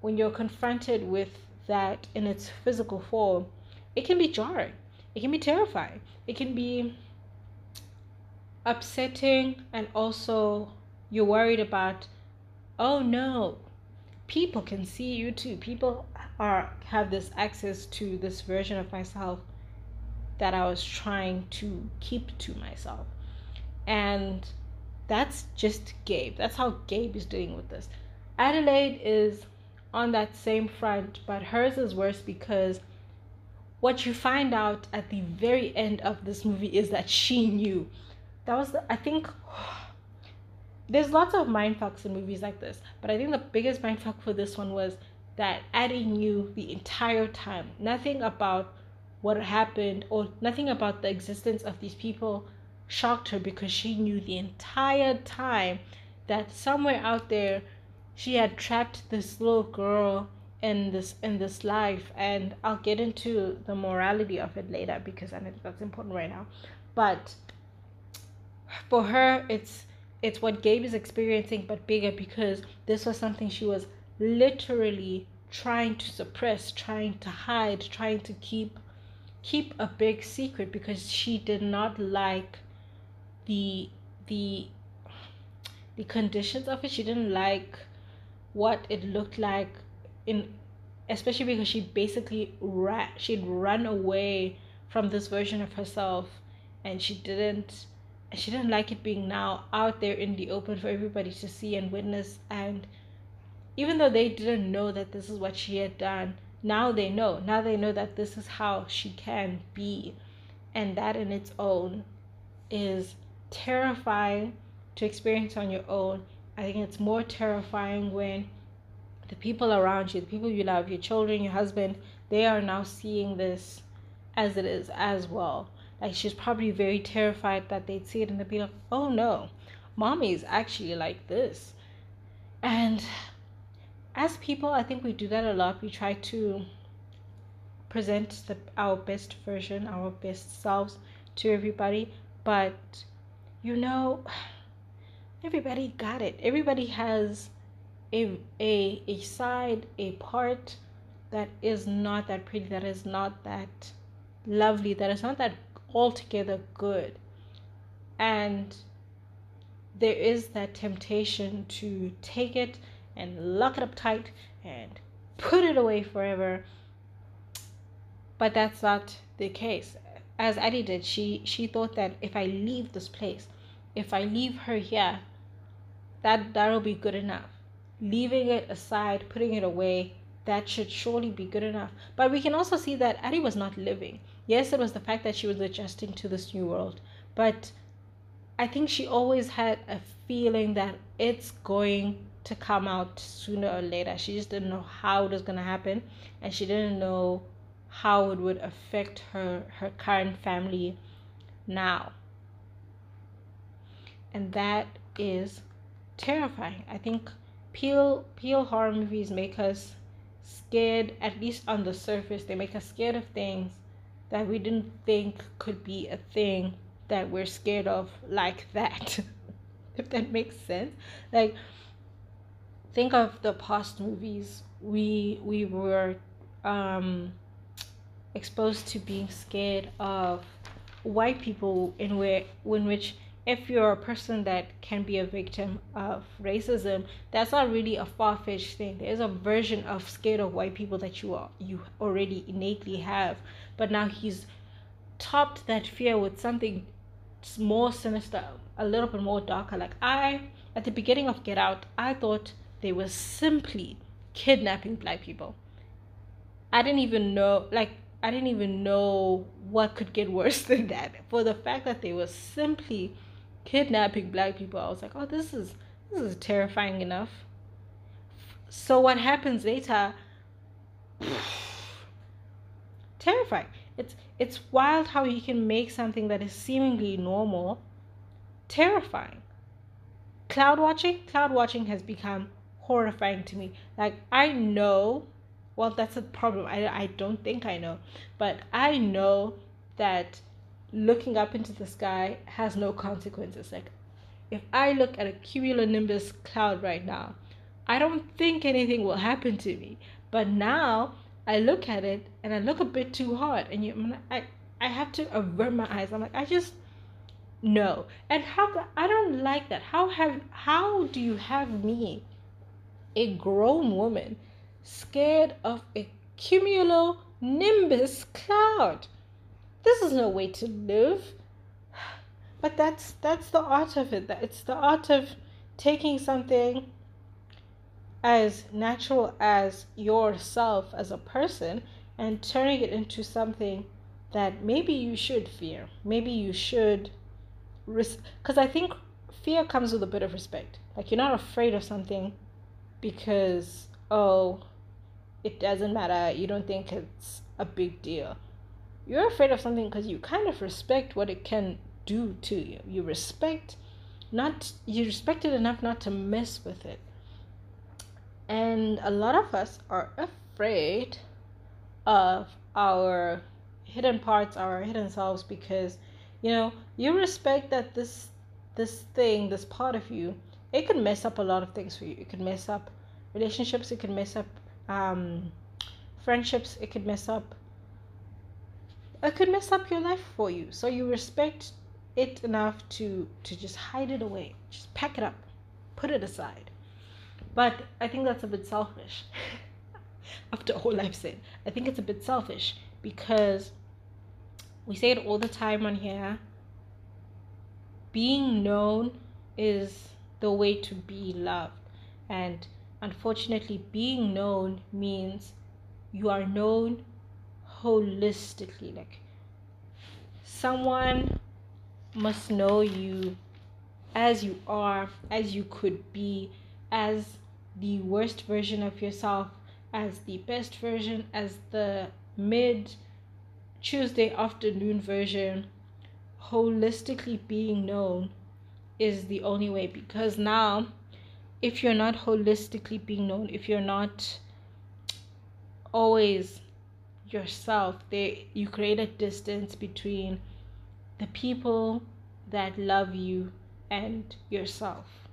when you're confronted with that in its physical form, it can be jarring. It can be terrifying. It can be upsetting and also you're worried about oh no people can see you too. People are have this access to this version of myself that i was trying to keep to myself. And that's just gabe. That's how gabe is dealing with this. Adelaide is on that same front, but hers is worse because what you find out at the very end of this movie is that she knew. That was, the, I think, there's lots of mind fucks in movies like this, but I think the biggest mind fuck for this one was that Addie knew the entire time. Nothing about what happened or nothing about the existence of these people shocked her because she knew the entire time that somewhere out there she had trapped this little girl in this in this life and I'll get into the morality of it later because I think that's important right now. But for her it's it's what Gabe is experiencing but bigger because this was something she was literally trying to suppress, trying to hide, trying to keep keep a big secret because she did not like the the the conditions of it. She didn't like what it looked like in especially because she basically ran she'd run away from this version of herself and she didn't she didn't like it being now out there in the open for everybody to see and witness. And even though they didn't know that this is what she had done now they know. Now they know that this is how she can be. And that in its own is terrifying to experience on your own. I think it's more terrifying when the people around you the people you love your children your husband they are now seeing this as it is as well like she's probably very terrified that they'd see it and they'd be like oh no mommy is actually like this and as people, I think we do that a lot. We try to present the, our best version, our best selves to everybody, but you know, everybody got it. Everybody has a a a side, a part that is not that pretty, that is not that lovely, that is not that altogether good. And there is that temptation to take it and lock it up tight and put it away forever. But that's not the case. As Addie did, she she thought that if I leave this place, if I leave her here, that that'll be good enough. Leaving it aside, putting it away, that should surely be good enough. But we can also see that Addie was not living. Yes, it was the fact that she was adjusting to this new world, but I think she always had a feeling that it's going to come out sooner or later. She just didn't know how it was going to happen and she didn't know how it would affect her her current family now. And that is terrifying. I think Peele Peele horror movies make us scared at least on the surface. They make us scared of things that we didn't think could be a thing that we're scared of like that. if that makes sense. Like think of the past movies we we were um, exposed to being scared of white people in where in which if you're a person that can be a victim of racism that's not really a far-fetched thing there's a version of scared of white people that you are you already innately have but now he's topped that fear with something more sinister a little bit more darker like i at the beginning of get out i thought they were simply kidnapping black people. I didn't even know, like, I didn't even know what could get worse than that. For the fact that they were simply kidnapping black people, I was like, oh, this is this is terrifying enough. So what happens later? terrifying. It's it's wild how you can make something that is seemingly normal terrifying. Cloud watching, cloud watching has become horrifying to me. Like I know, well that's a problem. I I don't think I know, but I know that looking up into the sky has no consequences. Like if I look at a cumulonimbus cloud right now, I don't think anything will happen to me. But now I look at it and I look a bit too hard, and you, I, I have to avert my eyes. I'm like, I just no. And how I don't like that. How have how do you have me a grown woman scared of a cumulonimbus cloud. This is no way to live. But that's that's the art of it. That it's the art of taking something as natural as yourself as a person and turning it into something that maybe you should fear. Maybe you should risk because I think fear comes with a bit of respect. Like you're not afraid of something because oh it doesn't matter you don't think it's a big deal you're afraid of something because you kind of respect what it can do to you you respect not you respect it enough not to mess with it and a lot of us are afraid of our hidden parts our hidden selves because you know you respect that this this thing this part of you it can mess up a lot of things for you. It can mess up relationships. It can mess up um, friendships. It could mess up. It could mess up your life for you. So you respect it enough to to just hide it away. Just pack it up, put it aside. But I think that's a bit selfish. after all I've said. I think it's a bit selfish because we say it all the time on here. Being known is the way to be loved. And unfortunately, being known means you are known holistically. Like someone must know you as you are, as you could be, as the worst version of yourself, as the best version, as the mid Tuesday afternoon version, holistically being known is the only way because now if you're not holistically being known, if you're not always yourself, they you create a distance between the people that love you and yourself.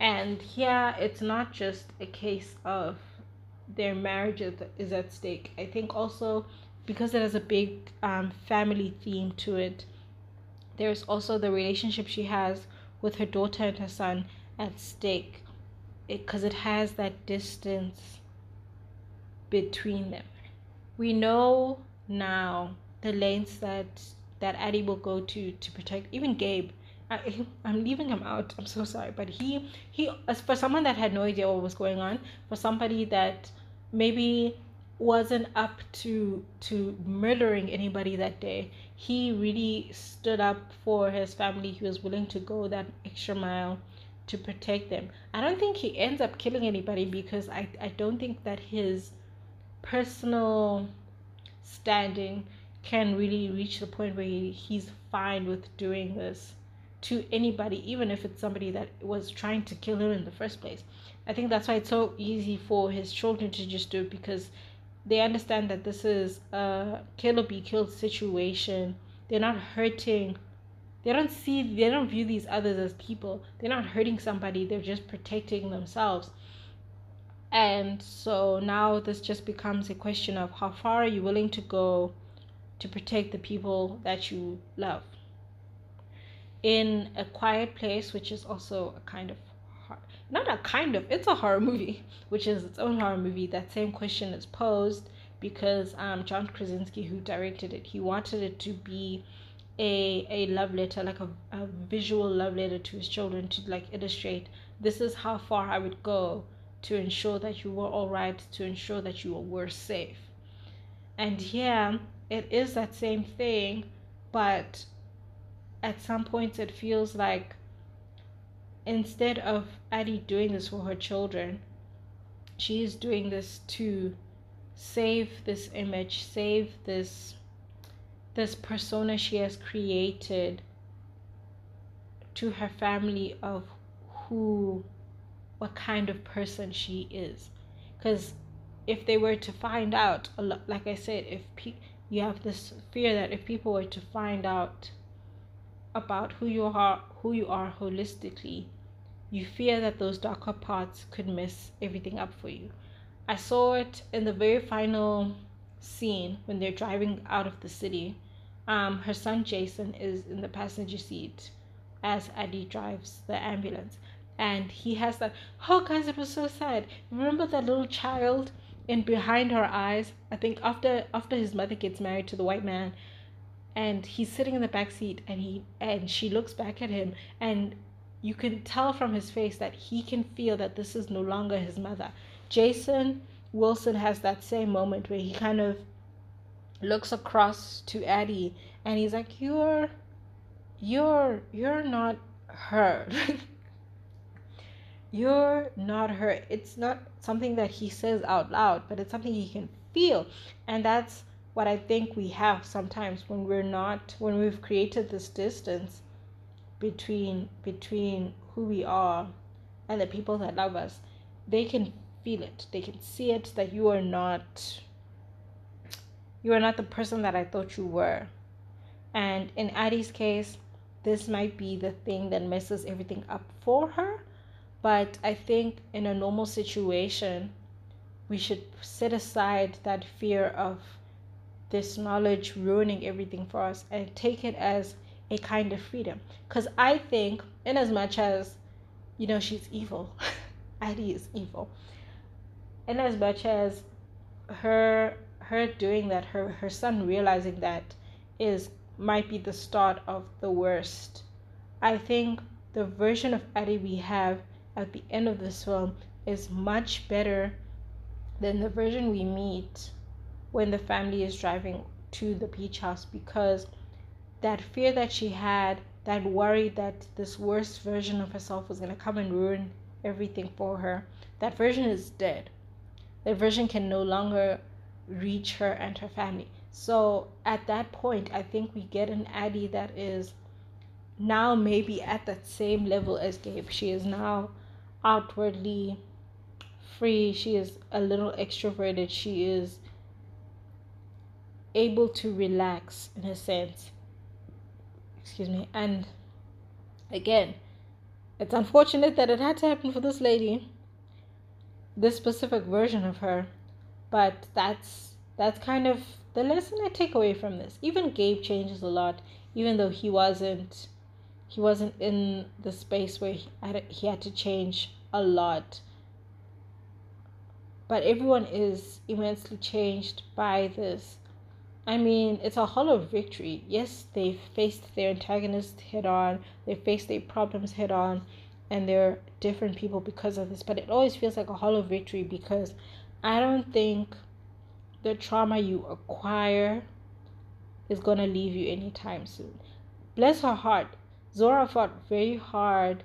And here it's not just a case of their marriage is at stake. I think also because it has a big um, family theme to it, there's also the relationship she has with her daughter and her son at stake because it, it has that distance between them. We know now the lengths that that Addie will go to to protect even Gabe. I, I'm leaving him out. I'm so sorry, but he he as for someone that had no idea what was going on, for somebody that maybe wasn't up to to murdering anybody that day he really stood up for his family he was willing to go that extra mile to protect them i don't think he ends up killing anybody because i i don't think that his personal standing can really reach the point where he, he's fine with doing this to anybody even if it's somebody that was trying to kill him in the first place i think that's why it's so easy for his children to just do it because they understand that this is a kill or be killed situation. They're not hurting. They don't see, they don't view these others as people. They're not hurting somebody, they're just protecting themselves. And so now this just becomes a question of how far are you willing to go to protect the people that you love. In a quiet place, which is also a kind of not a kind of it's a horror movie which is its own horror movie that same question is posed because um john krasinski who directed it he wanted it to be a a love letter like a, a visual love letter to his children to like illustrate this is how far i would go to ensure that you were all right to ensure that you were safe. And yeah, it is that same thing but at some points it feels like instead of Addie doing this for her children, she is doing this to save this image, save this this persona she has created to her family of who what kind of person she is because if they were to find out like i said if pe- you have this fear that if people were to find out about who you are who you are holistically you fear that those darker parts could mess everything up for you. I saw it in the very final scene when they're driving out of the city. Um, her son Jason is in the passenger seat as Addie drives the ambulance. And he has that, oh guys, it was so sad. Remember that little child in behind her eyes? I think after after his mother gets married to the white man, and he's sitting in the back seat and he and she looks back at him and you can tell from his face that he can feel that this is no longer his mother. Jason Wilson has that same moment where he kind of looks across to Addie and he's like, You're you're you're not her. you're not her. It's not something that he says out loud, but it's something he can feel. And that's what I think we have sometimes when we're not when we've created this distance between between who we are and the people that love us they can feel it they can see it that you are not you are not the person that i thought you were and in addie's case this might be the thing that messes everything up for her but i think in a normal situation we should set aside that fear of this knowledge ruining everything for us and take it as a kind of freedom. Because I think, in as much as, you know, she's evil, Addie is evil, in as much as her her doing that, her her son realizing that is might be the start of the worst. I think the version of Addie we have at the end of this film is much better than the version we meet when the family is driving to the beach house because that fear that she had, that worry that this worst version of herself was going to come and ruin everything for her, that version is dead. That version can no longer reach her and her family. So at that point, I think we get an Addie that is now maybe at that same level as Gabe. She is now outwardly free. She is a little extroverted. She is able to relax in a sense. Excuse me. And again, it's unfortunate that it had to happen for this lady, this specific version of her, but that's that's kind of the lesson I take away from this. Even Gabe changes a lot, even though he wasn't he wasn't in the space where he had, he had to change a lot. But everyone is immensely changed by this. I mean, it's a hollow victory. Yes, they faced their antagonists head on, they faced their problems head on, and they're different people because of this. But it always feels like a hollow victory because I don't think the trauma you acquire is going to leave you anytime soon. Bless her heart. Zora fought very hard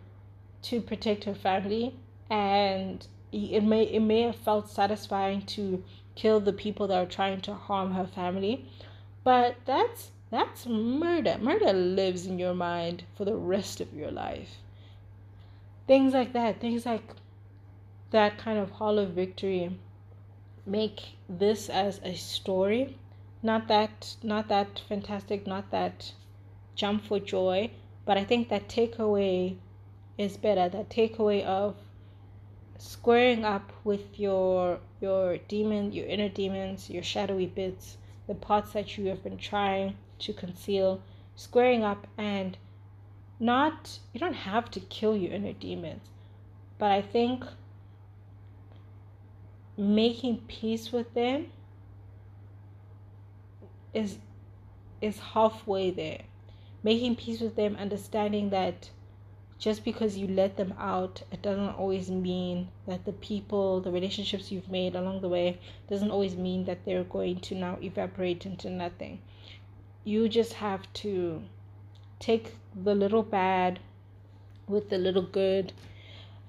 to protect her family, and it may it may have felt satisfying to kill the people that are trying to harm her family, but that's that's murder. Murder lives in your mind for the rest of your life. Things like that, things like that kind of hollow victory make this as a story not that not that fantastic not that jump for joy but i think that takeaway is better that takeaway of squaring up with your your demon your inner demons your shadowy bits the parts that you have been trying to conceal squaring up and not you don't have to kill your inner demons but i think making peace with them is is halfway there. Making peace with them understanding that just because you let them out it doesn't always mean that the people the relationships you've made along the way doesn't always mean that they're going to now evaporate into nothing you just have to take the little bad with the little good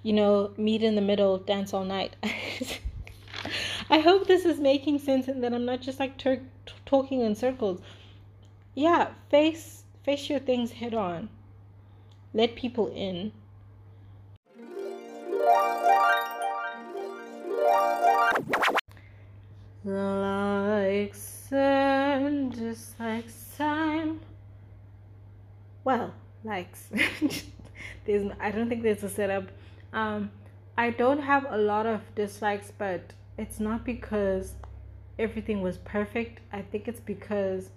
you know meet in the middle dance all night I hope this is making sense and that I'm not just like ter- talking in circles. Yeah, face face your things head on. Let people in. Like sun, just like time. Well, likes. there's I don't think there's a setup. Um, I don't have a lot of dislikes, but it's not because everything was perfect. I think it's because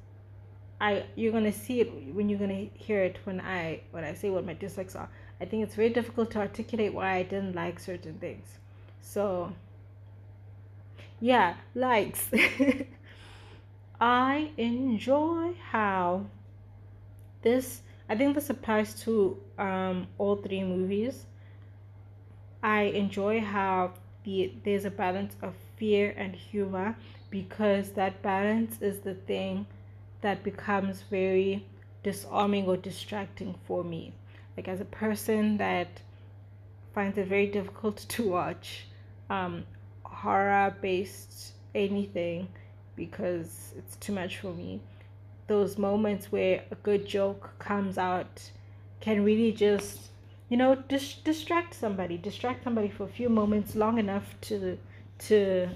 I you're gonna see it when you're gonna hear it when I when I say what my dislikes are. I think it's very difficult to articulate why I didn't like certain things. So yeah, likes. I enjoy how this I think this applies to um all three movies. I enjoy how the there's a balance of fear and humor because that balance is the thing that becomes very disarming or distracting for me. Like as a person that finds it very difficult to watch um, horror based anything because it's too much for me those moments where a good joke comes out can really just you know dis- distract somebody distract somebody for a few moments long enough to to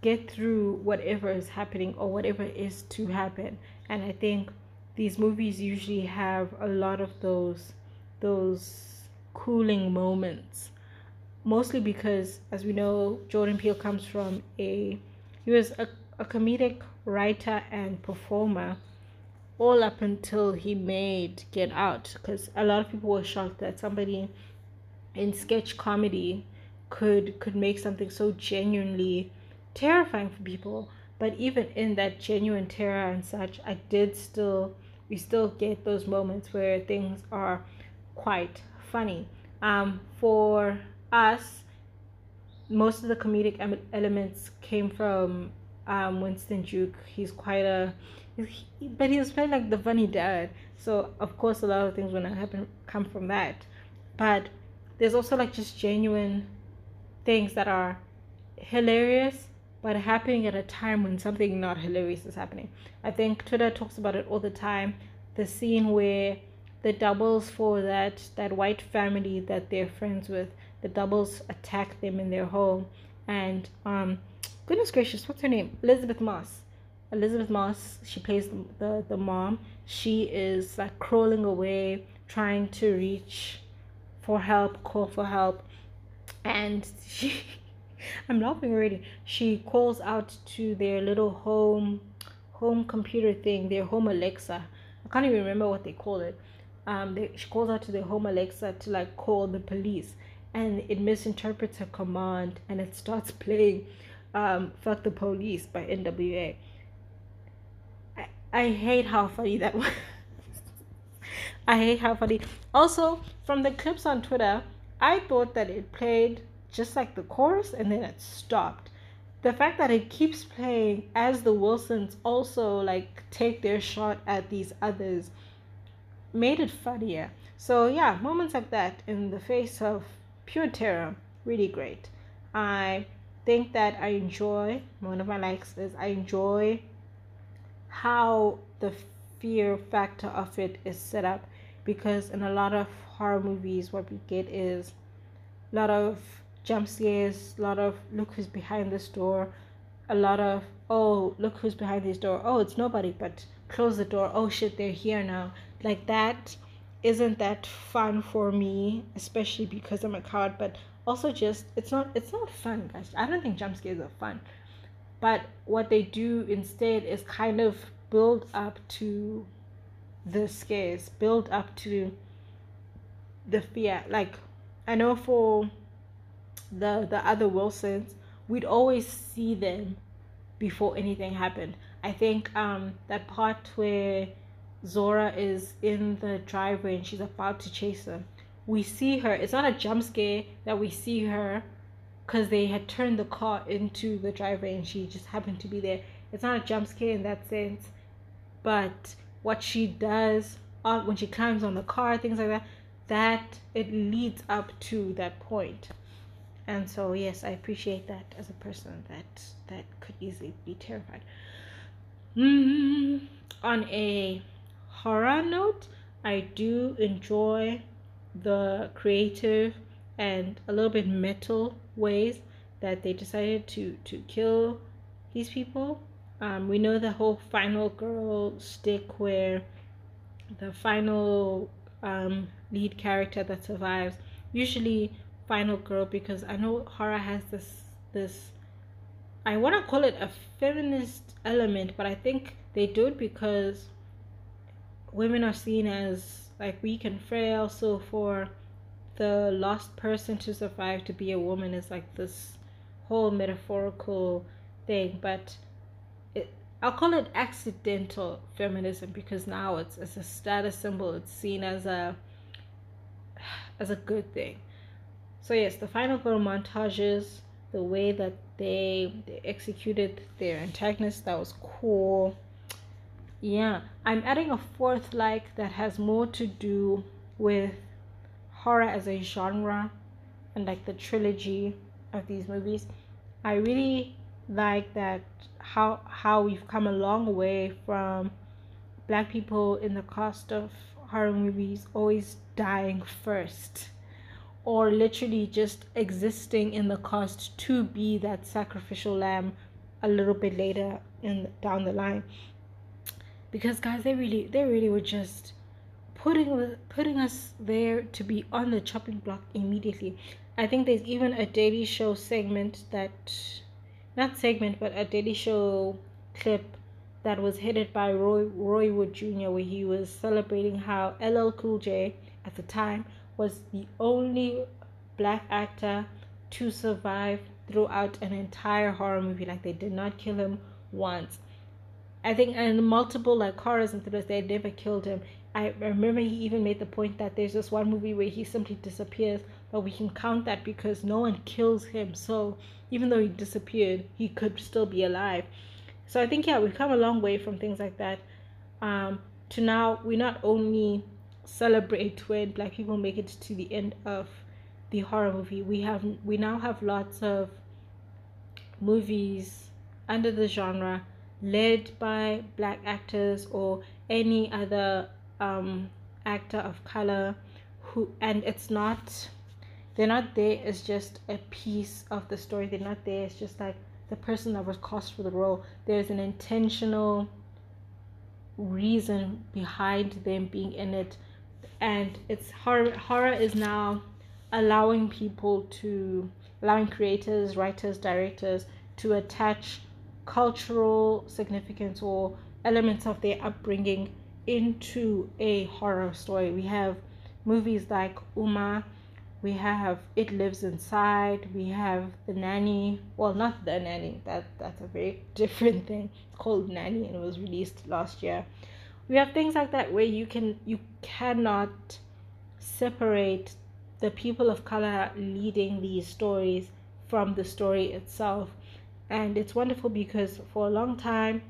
get through whatever is happening or whatever is to happen. And i think these movies usually have a lot of those those cooling moments. Mostly because as we know jordan peele comes from a he was a, a comedic writer and performer all up until he made Get Out because a lot of people were shocked that somebody in sketch comedy could could make something so genuinely terrifying for people. But even in that genuine terror and such, I did still, we still get those moments where things are quite funny. Um, for us, most of the comedic elements came from um, Winston Duke. He's quite a, he, but he was playing like the funny dad. So of course, a lot of things when it happen come from that. But there's also like just genuine things that are hilarious, but happening at a time when something not hilarious is happening. I think Twitter talks about it all the time. The scene where the doubles for that that white family that they're friends with the doubles attack them in their home. And um goodness gracious what's her name? Elisabeth Moss. Elisabeth Moss she plays the, the, the mom. She is like crawling away trying to reach for help call for help. And she i'm laughing already she calls out to their little home home computer thing their home alexa i can't even remember what they call it um, they, she calls out to the home Alexa to like call the police, and it misinterprets her command, and it starts playing um, "Fuck the Police" by N.W.A. I, I hate how funny that was. I hate how funny. Also, from the clips on Twitter, I thought that it played just like the chorus and then it stopped. The fact that it keeps playing as the Wilsons also like take their shot at these others made it funnier. So yeah, moments like that in the face of pure terror, really great. I think that I enjoy one of my likes is I enjoy how the fear factor of it is set up because in a lot of horror movies what we get is a lot of jump scares, a lot of look who's behind this door, a lot of oh look who's behind this door, oh it's nobody but close the door, oh shit they're here now. Like that isn't that fun for me especially because i'm a coward but also just it's not it's not fun guys. I don't think jump scares are fun. But what they do instead is kind of build up to the scares build up to the fear. Like i know for the the other wilsons we'd always see them before anything happened i think um that part where Zora is in the driveway and she's about to chase them. We see her. It's not a jump scare that we see her because they had turned the car into the driveway and she just happened to be there. It's not a jump scare in that sense, but what she does uh, when she climbs on the car, things like that, that it leads up to that point. And so yes, I appreciate that as a person that that could easily be terrified. Mm, on a horror note, I do enjoy the creative and a little bit metal ways that they decided to to kill these people. Um, we know the whole final girl stick where the final um, lead character that survives usually final girl because I know horror has this this I want to call it a feminist element, but I think they do it because women are seen as like weak and frail. So for the last person to survive to be a woman is like this whole metaphorical thing. But it, i'll call it accidental feminism because now it's, it's a status symbol. It's seen as a as a good thing so yes the final girl montages the way that they, they executed their antagonist that was cool yeah, I'm adding a fourth like that has more to do with horror as a genre and like the trilogy of these movies. I really like that how how we've come a long way from black people in the cast of horror movies always dying first or literally just existing in the cast to be that sacrificial lamb a little bit later in down the line. Because guys they really they really were just putting putting us there to be on the chopping block immediately. I think there's even a daily show segment that not segment but a daily show clip that was headed by roy roy wood jr where he was celebrating how ll cool j at the time was the only black actor to survive throughout an entire horror movie. Like they did not kill him once. I think in multiple like horrors and thrillers, they never killed him. I remember he even made the point that there's this one movie where he simply disappears, but we can count that because no one kills him. So even though he disappeared, he could still be alive. So I think yeah, we've come a long way from things like that um, to now we not only celebrate when black people make it to the end of the horror movie. We have we now have lots of movies under the genre led by black actors or any other um, actor of color who and it's not they're not there as just a piece of the story. They're not there as just like the person that was cast for the role. There's an intentional reason behind them being in it and it's horror horror is now allowing people to allowing creators writers directors to attach cultural significance or elements of their upbringing into a horror story. We have movies like Umma we have it lives inside we have the nanny. Well not the nanny that that's a very different thing. It's called nanny and it was released last year we have things like that where you can you cannot separate the people of color leading these stories from the story itself. And it's wonderful because for a long time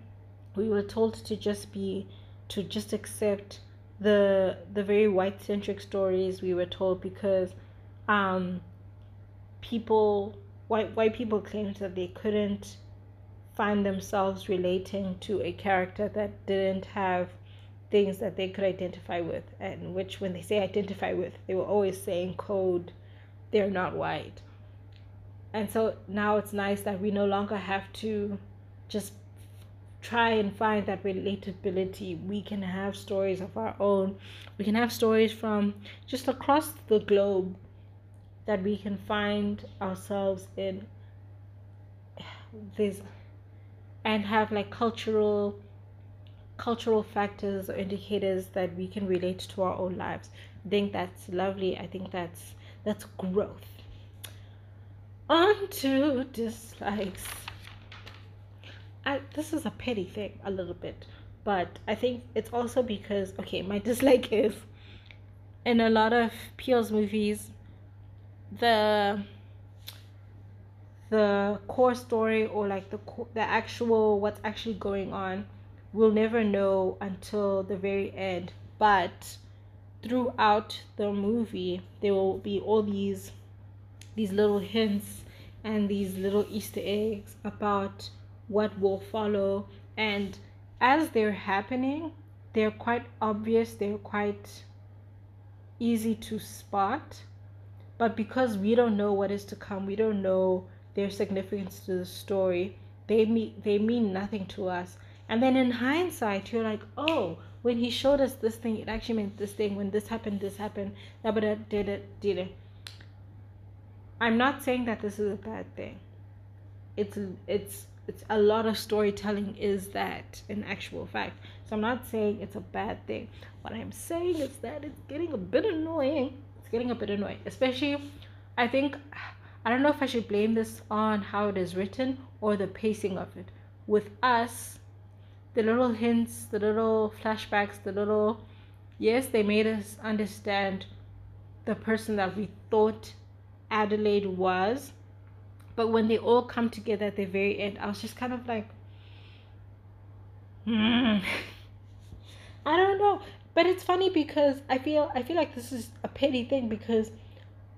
we were told to just be to just accept the the very white centric stories we were told because um people white white people claimed that they couldn't find themselves relating to a character that didn't have things that they could identify with and which when they say identify with they were always saying code they're not white. And so now it's nice that we no longer have to just try and find that relatability. We can have stories of our own. We can have stories from just across the globe that we can find ourselves in this and have like cultural cultural factors or indicators that we can relate to our own lives. I think that's lovely. I think that's that's growth. On to dislikes. I, this is a petty thing a little bit, but I think it's also because okay, my dislike is in a lot of Peele's movies, the the core story or like the the actual what's actually going on we'll never know until the very end. But throughout the movie, there will be all these these little hints and these little Easter eggs about what will follow. And as they're happening, they're quite obvious, they're quite easy to spot. But because we don't know what is to come, we don't know their significance to the story, they mean they mean nothing to us. And then in hindsight, you're like, oh, when he showed us this thing, it actually meant this thing. When this happened, this happened. It did it, did it. I'm not saying that this is a bad thing. It's it's it's a lot of storytelling is that an actual fact. So I'm not saying it's a bad thing. What I'm saying is that it's getting a bit annoying. It's getting a bit annoying, especially. I think I don't know if I should blame this on how it is written or the pacing of it. With us, the little hints, the little flashbacks, the little yes, they made us understand the person that we thought Adelaide was. But when they all come together at the very end, I was just kind of like, hmm. I don't know. But it's funny because I feel I feel like this is a petty thing because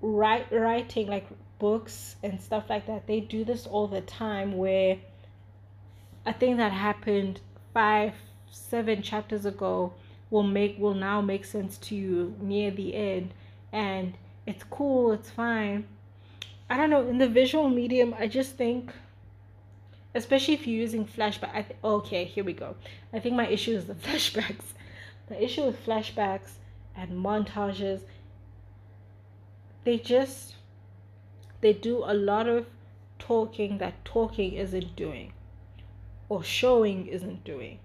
write writing like books and stuff like that, they do this all the time where a thing that happened five, seven chapters ago will make will now make sense to you near the end and it's cool, it's fine. I don't know, in the visual medium, I just think especially if you're using flashback I th- okay, here we go. I think my issue is the flashbacks. The issue with flashbacks and montages they just they do a lot of talking that talking isn't doing or showing isn't doing.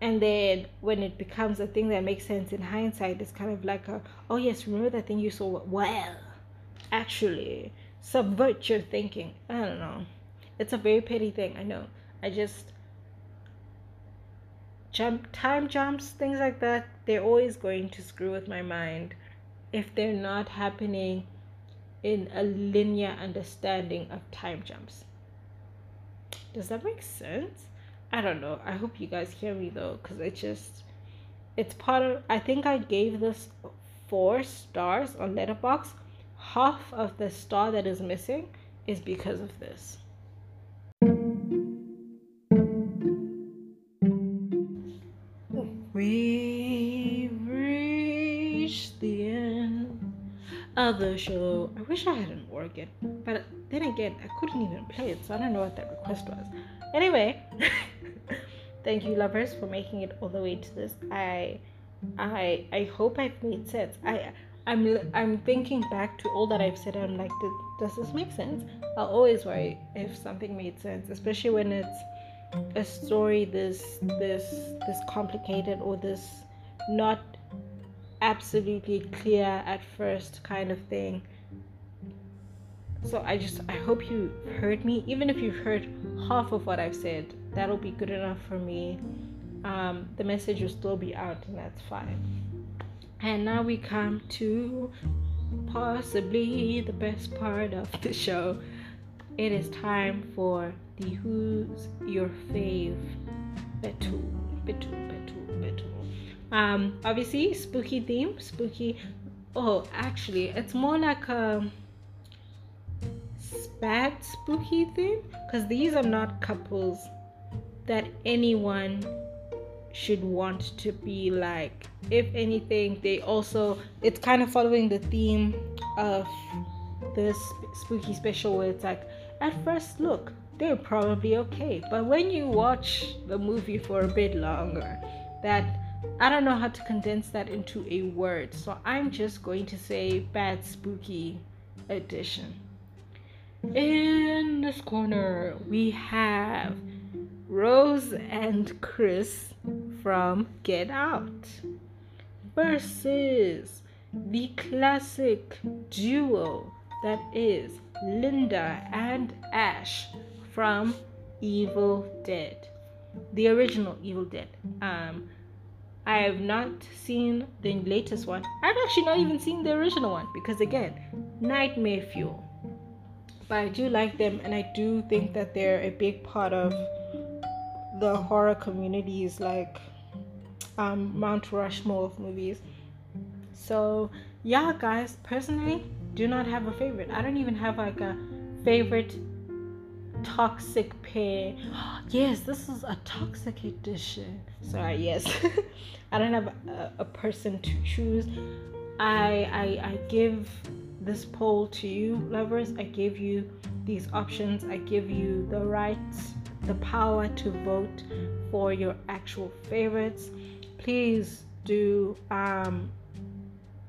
And then when it becomes a thing that makes sense in hindsight, it's kind of like a, oh yes, remember that thing you saw? Well, actually, subvert your thinking. I don't know. It's a very petty thing. I know. I just jump time jumps, things like that. They're always going to screw with my mind if they're not happening in a linear understanding of time jumps. Does that make sense? I don't know. I hope you guys hear me though, because it just it's part of I think I gave this four stars on Letterboxd. Half of the star that is missing is because of this. We've reached the end of the show. I wish I had an organ, but then again, I couldn't even play it, so I don't know what that request was. Anyway, thank you, lovers, for making it all the way to this. I, I, I hope I've made sense. I, I'm, I'm thinking back to all that I've said. I'm like, does this make sense? I'll always worry if something made sense, especially when it's a story this, this, this complicated or this not absolutely clear at first kind of thing so I just I hope you heard me. Even if you've heard half of what I've said, that'll be good enough for me. Um, the message will still be out, and that's fine. And now we come to possibly the best part of the show. It is time for the Who's Your Fave Betu. Betu, Betu, Betu. Um, obviously, spooky theme, spooky. Oh, actually, it's more like a bad spooky thing? Because these are not couples that anyone should want to be like. If anything they also it's kind of following the theme of this spooky special where it's like at first look they're probably okay. But when you watch the movie for a bit longer that i don't know how to condense that into a word. So i'm just going to say bad spooky edition in this corner, we have Rose and Chris from Get Out versus the classic duo that is Linda and Ash from Evil Dead, the original Evil Dead. Um, I have not seen the latest one. I've actually not even seen the original one because again, nightmare fuel but I do like them, and I do think that they're a big part of the horror communities, like um, Mount Rushmore of movies. So, yeah, guys, personally, do not have a favorite. I don't even have like a favorite toxic pair. yes, this is a toxic edition. Sorry, yes. I don't have a, a person to choose. I, I I give this poll to you, lovers. I gave you these options. I give you the rights, the power to vote for your actual favorites. Please do um,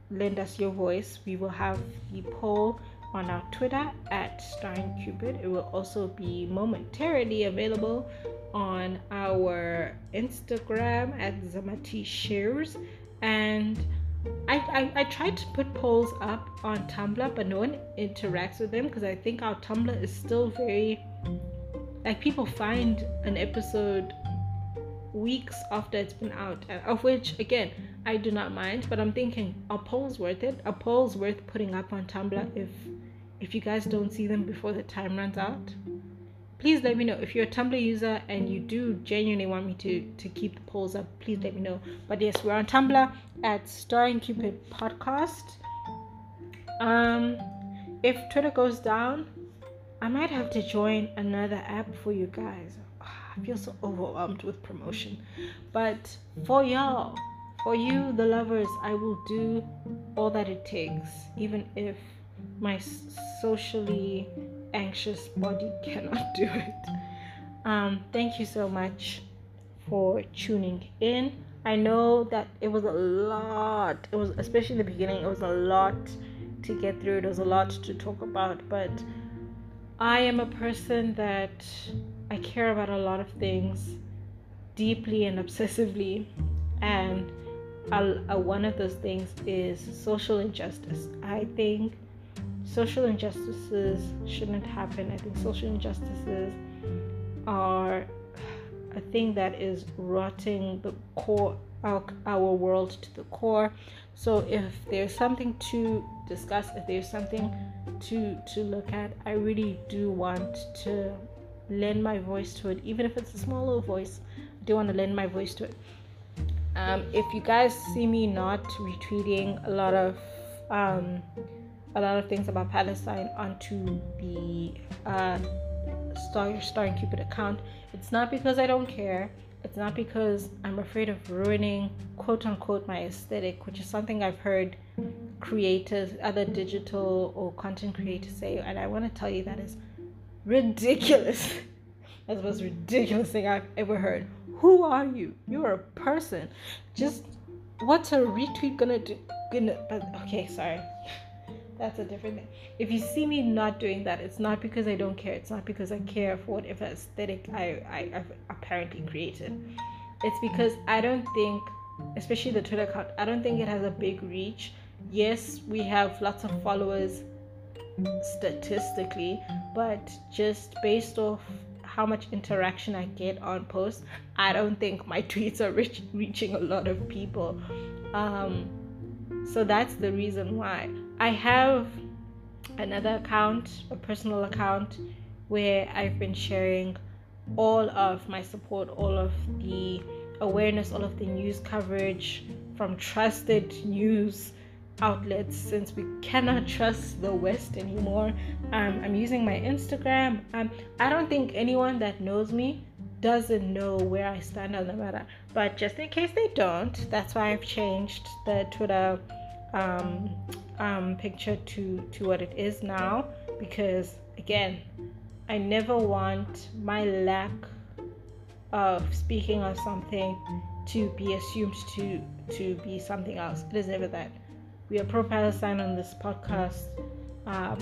lend us your voice. We will have the poll on our Twitter at Starring Cupid. It will also be momentarily available on our Instagram at Zamati Shares and I, I, I tried to put polls up on Tumblr, but no one interacts with them because I think our Tumblr is still very like people find an episode weeks after it's been out, of which again I do not mind. But I'm thinking, are polls worth it? Are polls worth putting up on Tumblr if if you guys don't see them before the time runs out? please let me know if you're a tumblr user and you do genuinely want me to to keep the polls up please let me know but yes we're on tumblr at starring cupid podcast um if twitter goes down i might have to join another app for you guys i feel so overwhelmed with promotion but for y'all for you the lovers i will do all that it takes even if my socially anxious body cannot do it. Um, thank you so much for tuning in. I know that it was a lot. It was especially in the beginning. It was a lot to get through. It was a lot to talk about. But I am a person that I care about a lot of things deeply and obsessively, and a, a, one of those things is social injustice. I think social injustices shouldn't happen. I think social injustices are a thing that is rotting the core our, our world to the core. So if there's something to discuss, if there's something to to look at, I really do want to lend my voice to it, even if it's a small little voice. I do want to lend my voice to it. Um, if you guys see me not retweeting a lot of um, a lot of things about Palestine onto the uh, Star Starring Cupid account, it's not because I don't care. It's not because I'm afraid of ruining quote unquote my aesthetic, which is something I've heard creators, other digital or content creators say, and I want to tell you that is ridiculous. That's the most ridiculous thing I've ever heard. Who are you? You're a person. Just what's a retweet gonna do? Gonna, okay, sorry that's a different thing. If you see me not doing that, it's not because I don't care. It's not because I care for whatever aesthetic I, I have apparently created. It's because I don't think, especially the Twitter account, I don't think it has a big reach. Yes, we have lots of followers statistically, but just based off how much interaction I get on posts, I don't think my tweets are reach, reaching a lot of people. Um, so that's the reason why. I have another account, a personal account, where I've been sharing all of my support, all of the awareness, all of the news coverage from trusted news outlets since we cannot trust the West anymore. Um, I'm using my Instagram. Um, I don't think anyone that knows me doesn't know where I stand on the matter. But just in case they don't, that's why I've changed the Twitter um, um, picture to to what it is now because again i never want my lack of speaking on something to be assumed to to be something else. It is never that. We are pro-palestine on this podcast. Um,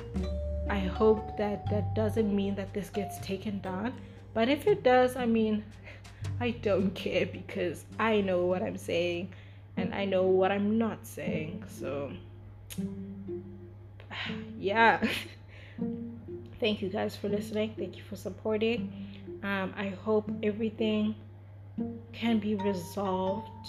i hope that that doesn't mean that this gets taken down but if it does i mean i don't care because i know what i'm saying and i know what i'm not saying so yeah. Thank you guys for listening. Thank you for supporting. Um, I hope everything can be resolved.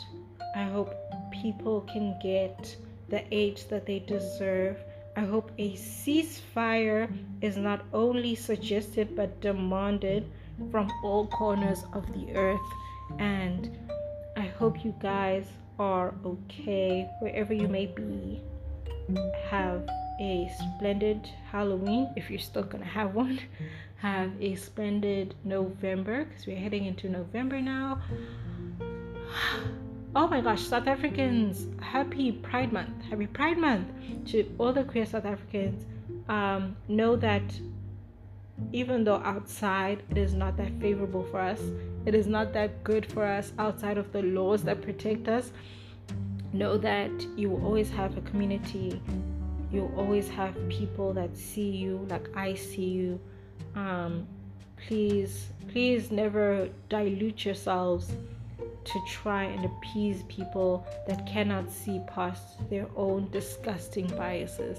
I hope people can get the aid that they deserve. I hope a ceasefire is not only suggested but demanded from all corners of the earth. And I hope you guys are okay wherever you may be have a splendid Halloween if you're still gonna have one. Have a splendid November because we're heading into November now. Oh my gosh, South Africans, happy Pride Month! Happy Pride Month to all the queer South Africans. Um, know that even though outside it is not that favorable for us, it is not that good for us outside of the laws that protect us know that you will always have a community. You'll always have people that see you like i see you. Um, please please never dilute yourselves to try and appease people that cannot see past their own disgusting biases.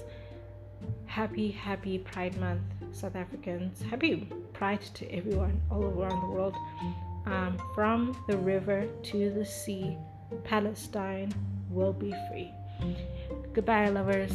Happy happy pride month south africans. Happy pride to everyone all around the world. Um, from the river to the sea palestine will be free. Goodbye, lovers.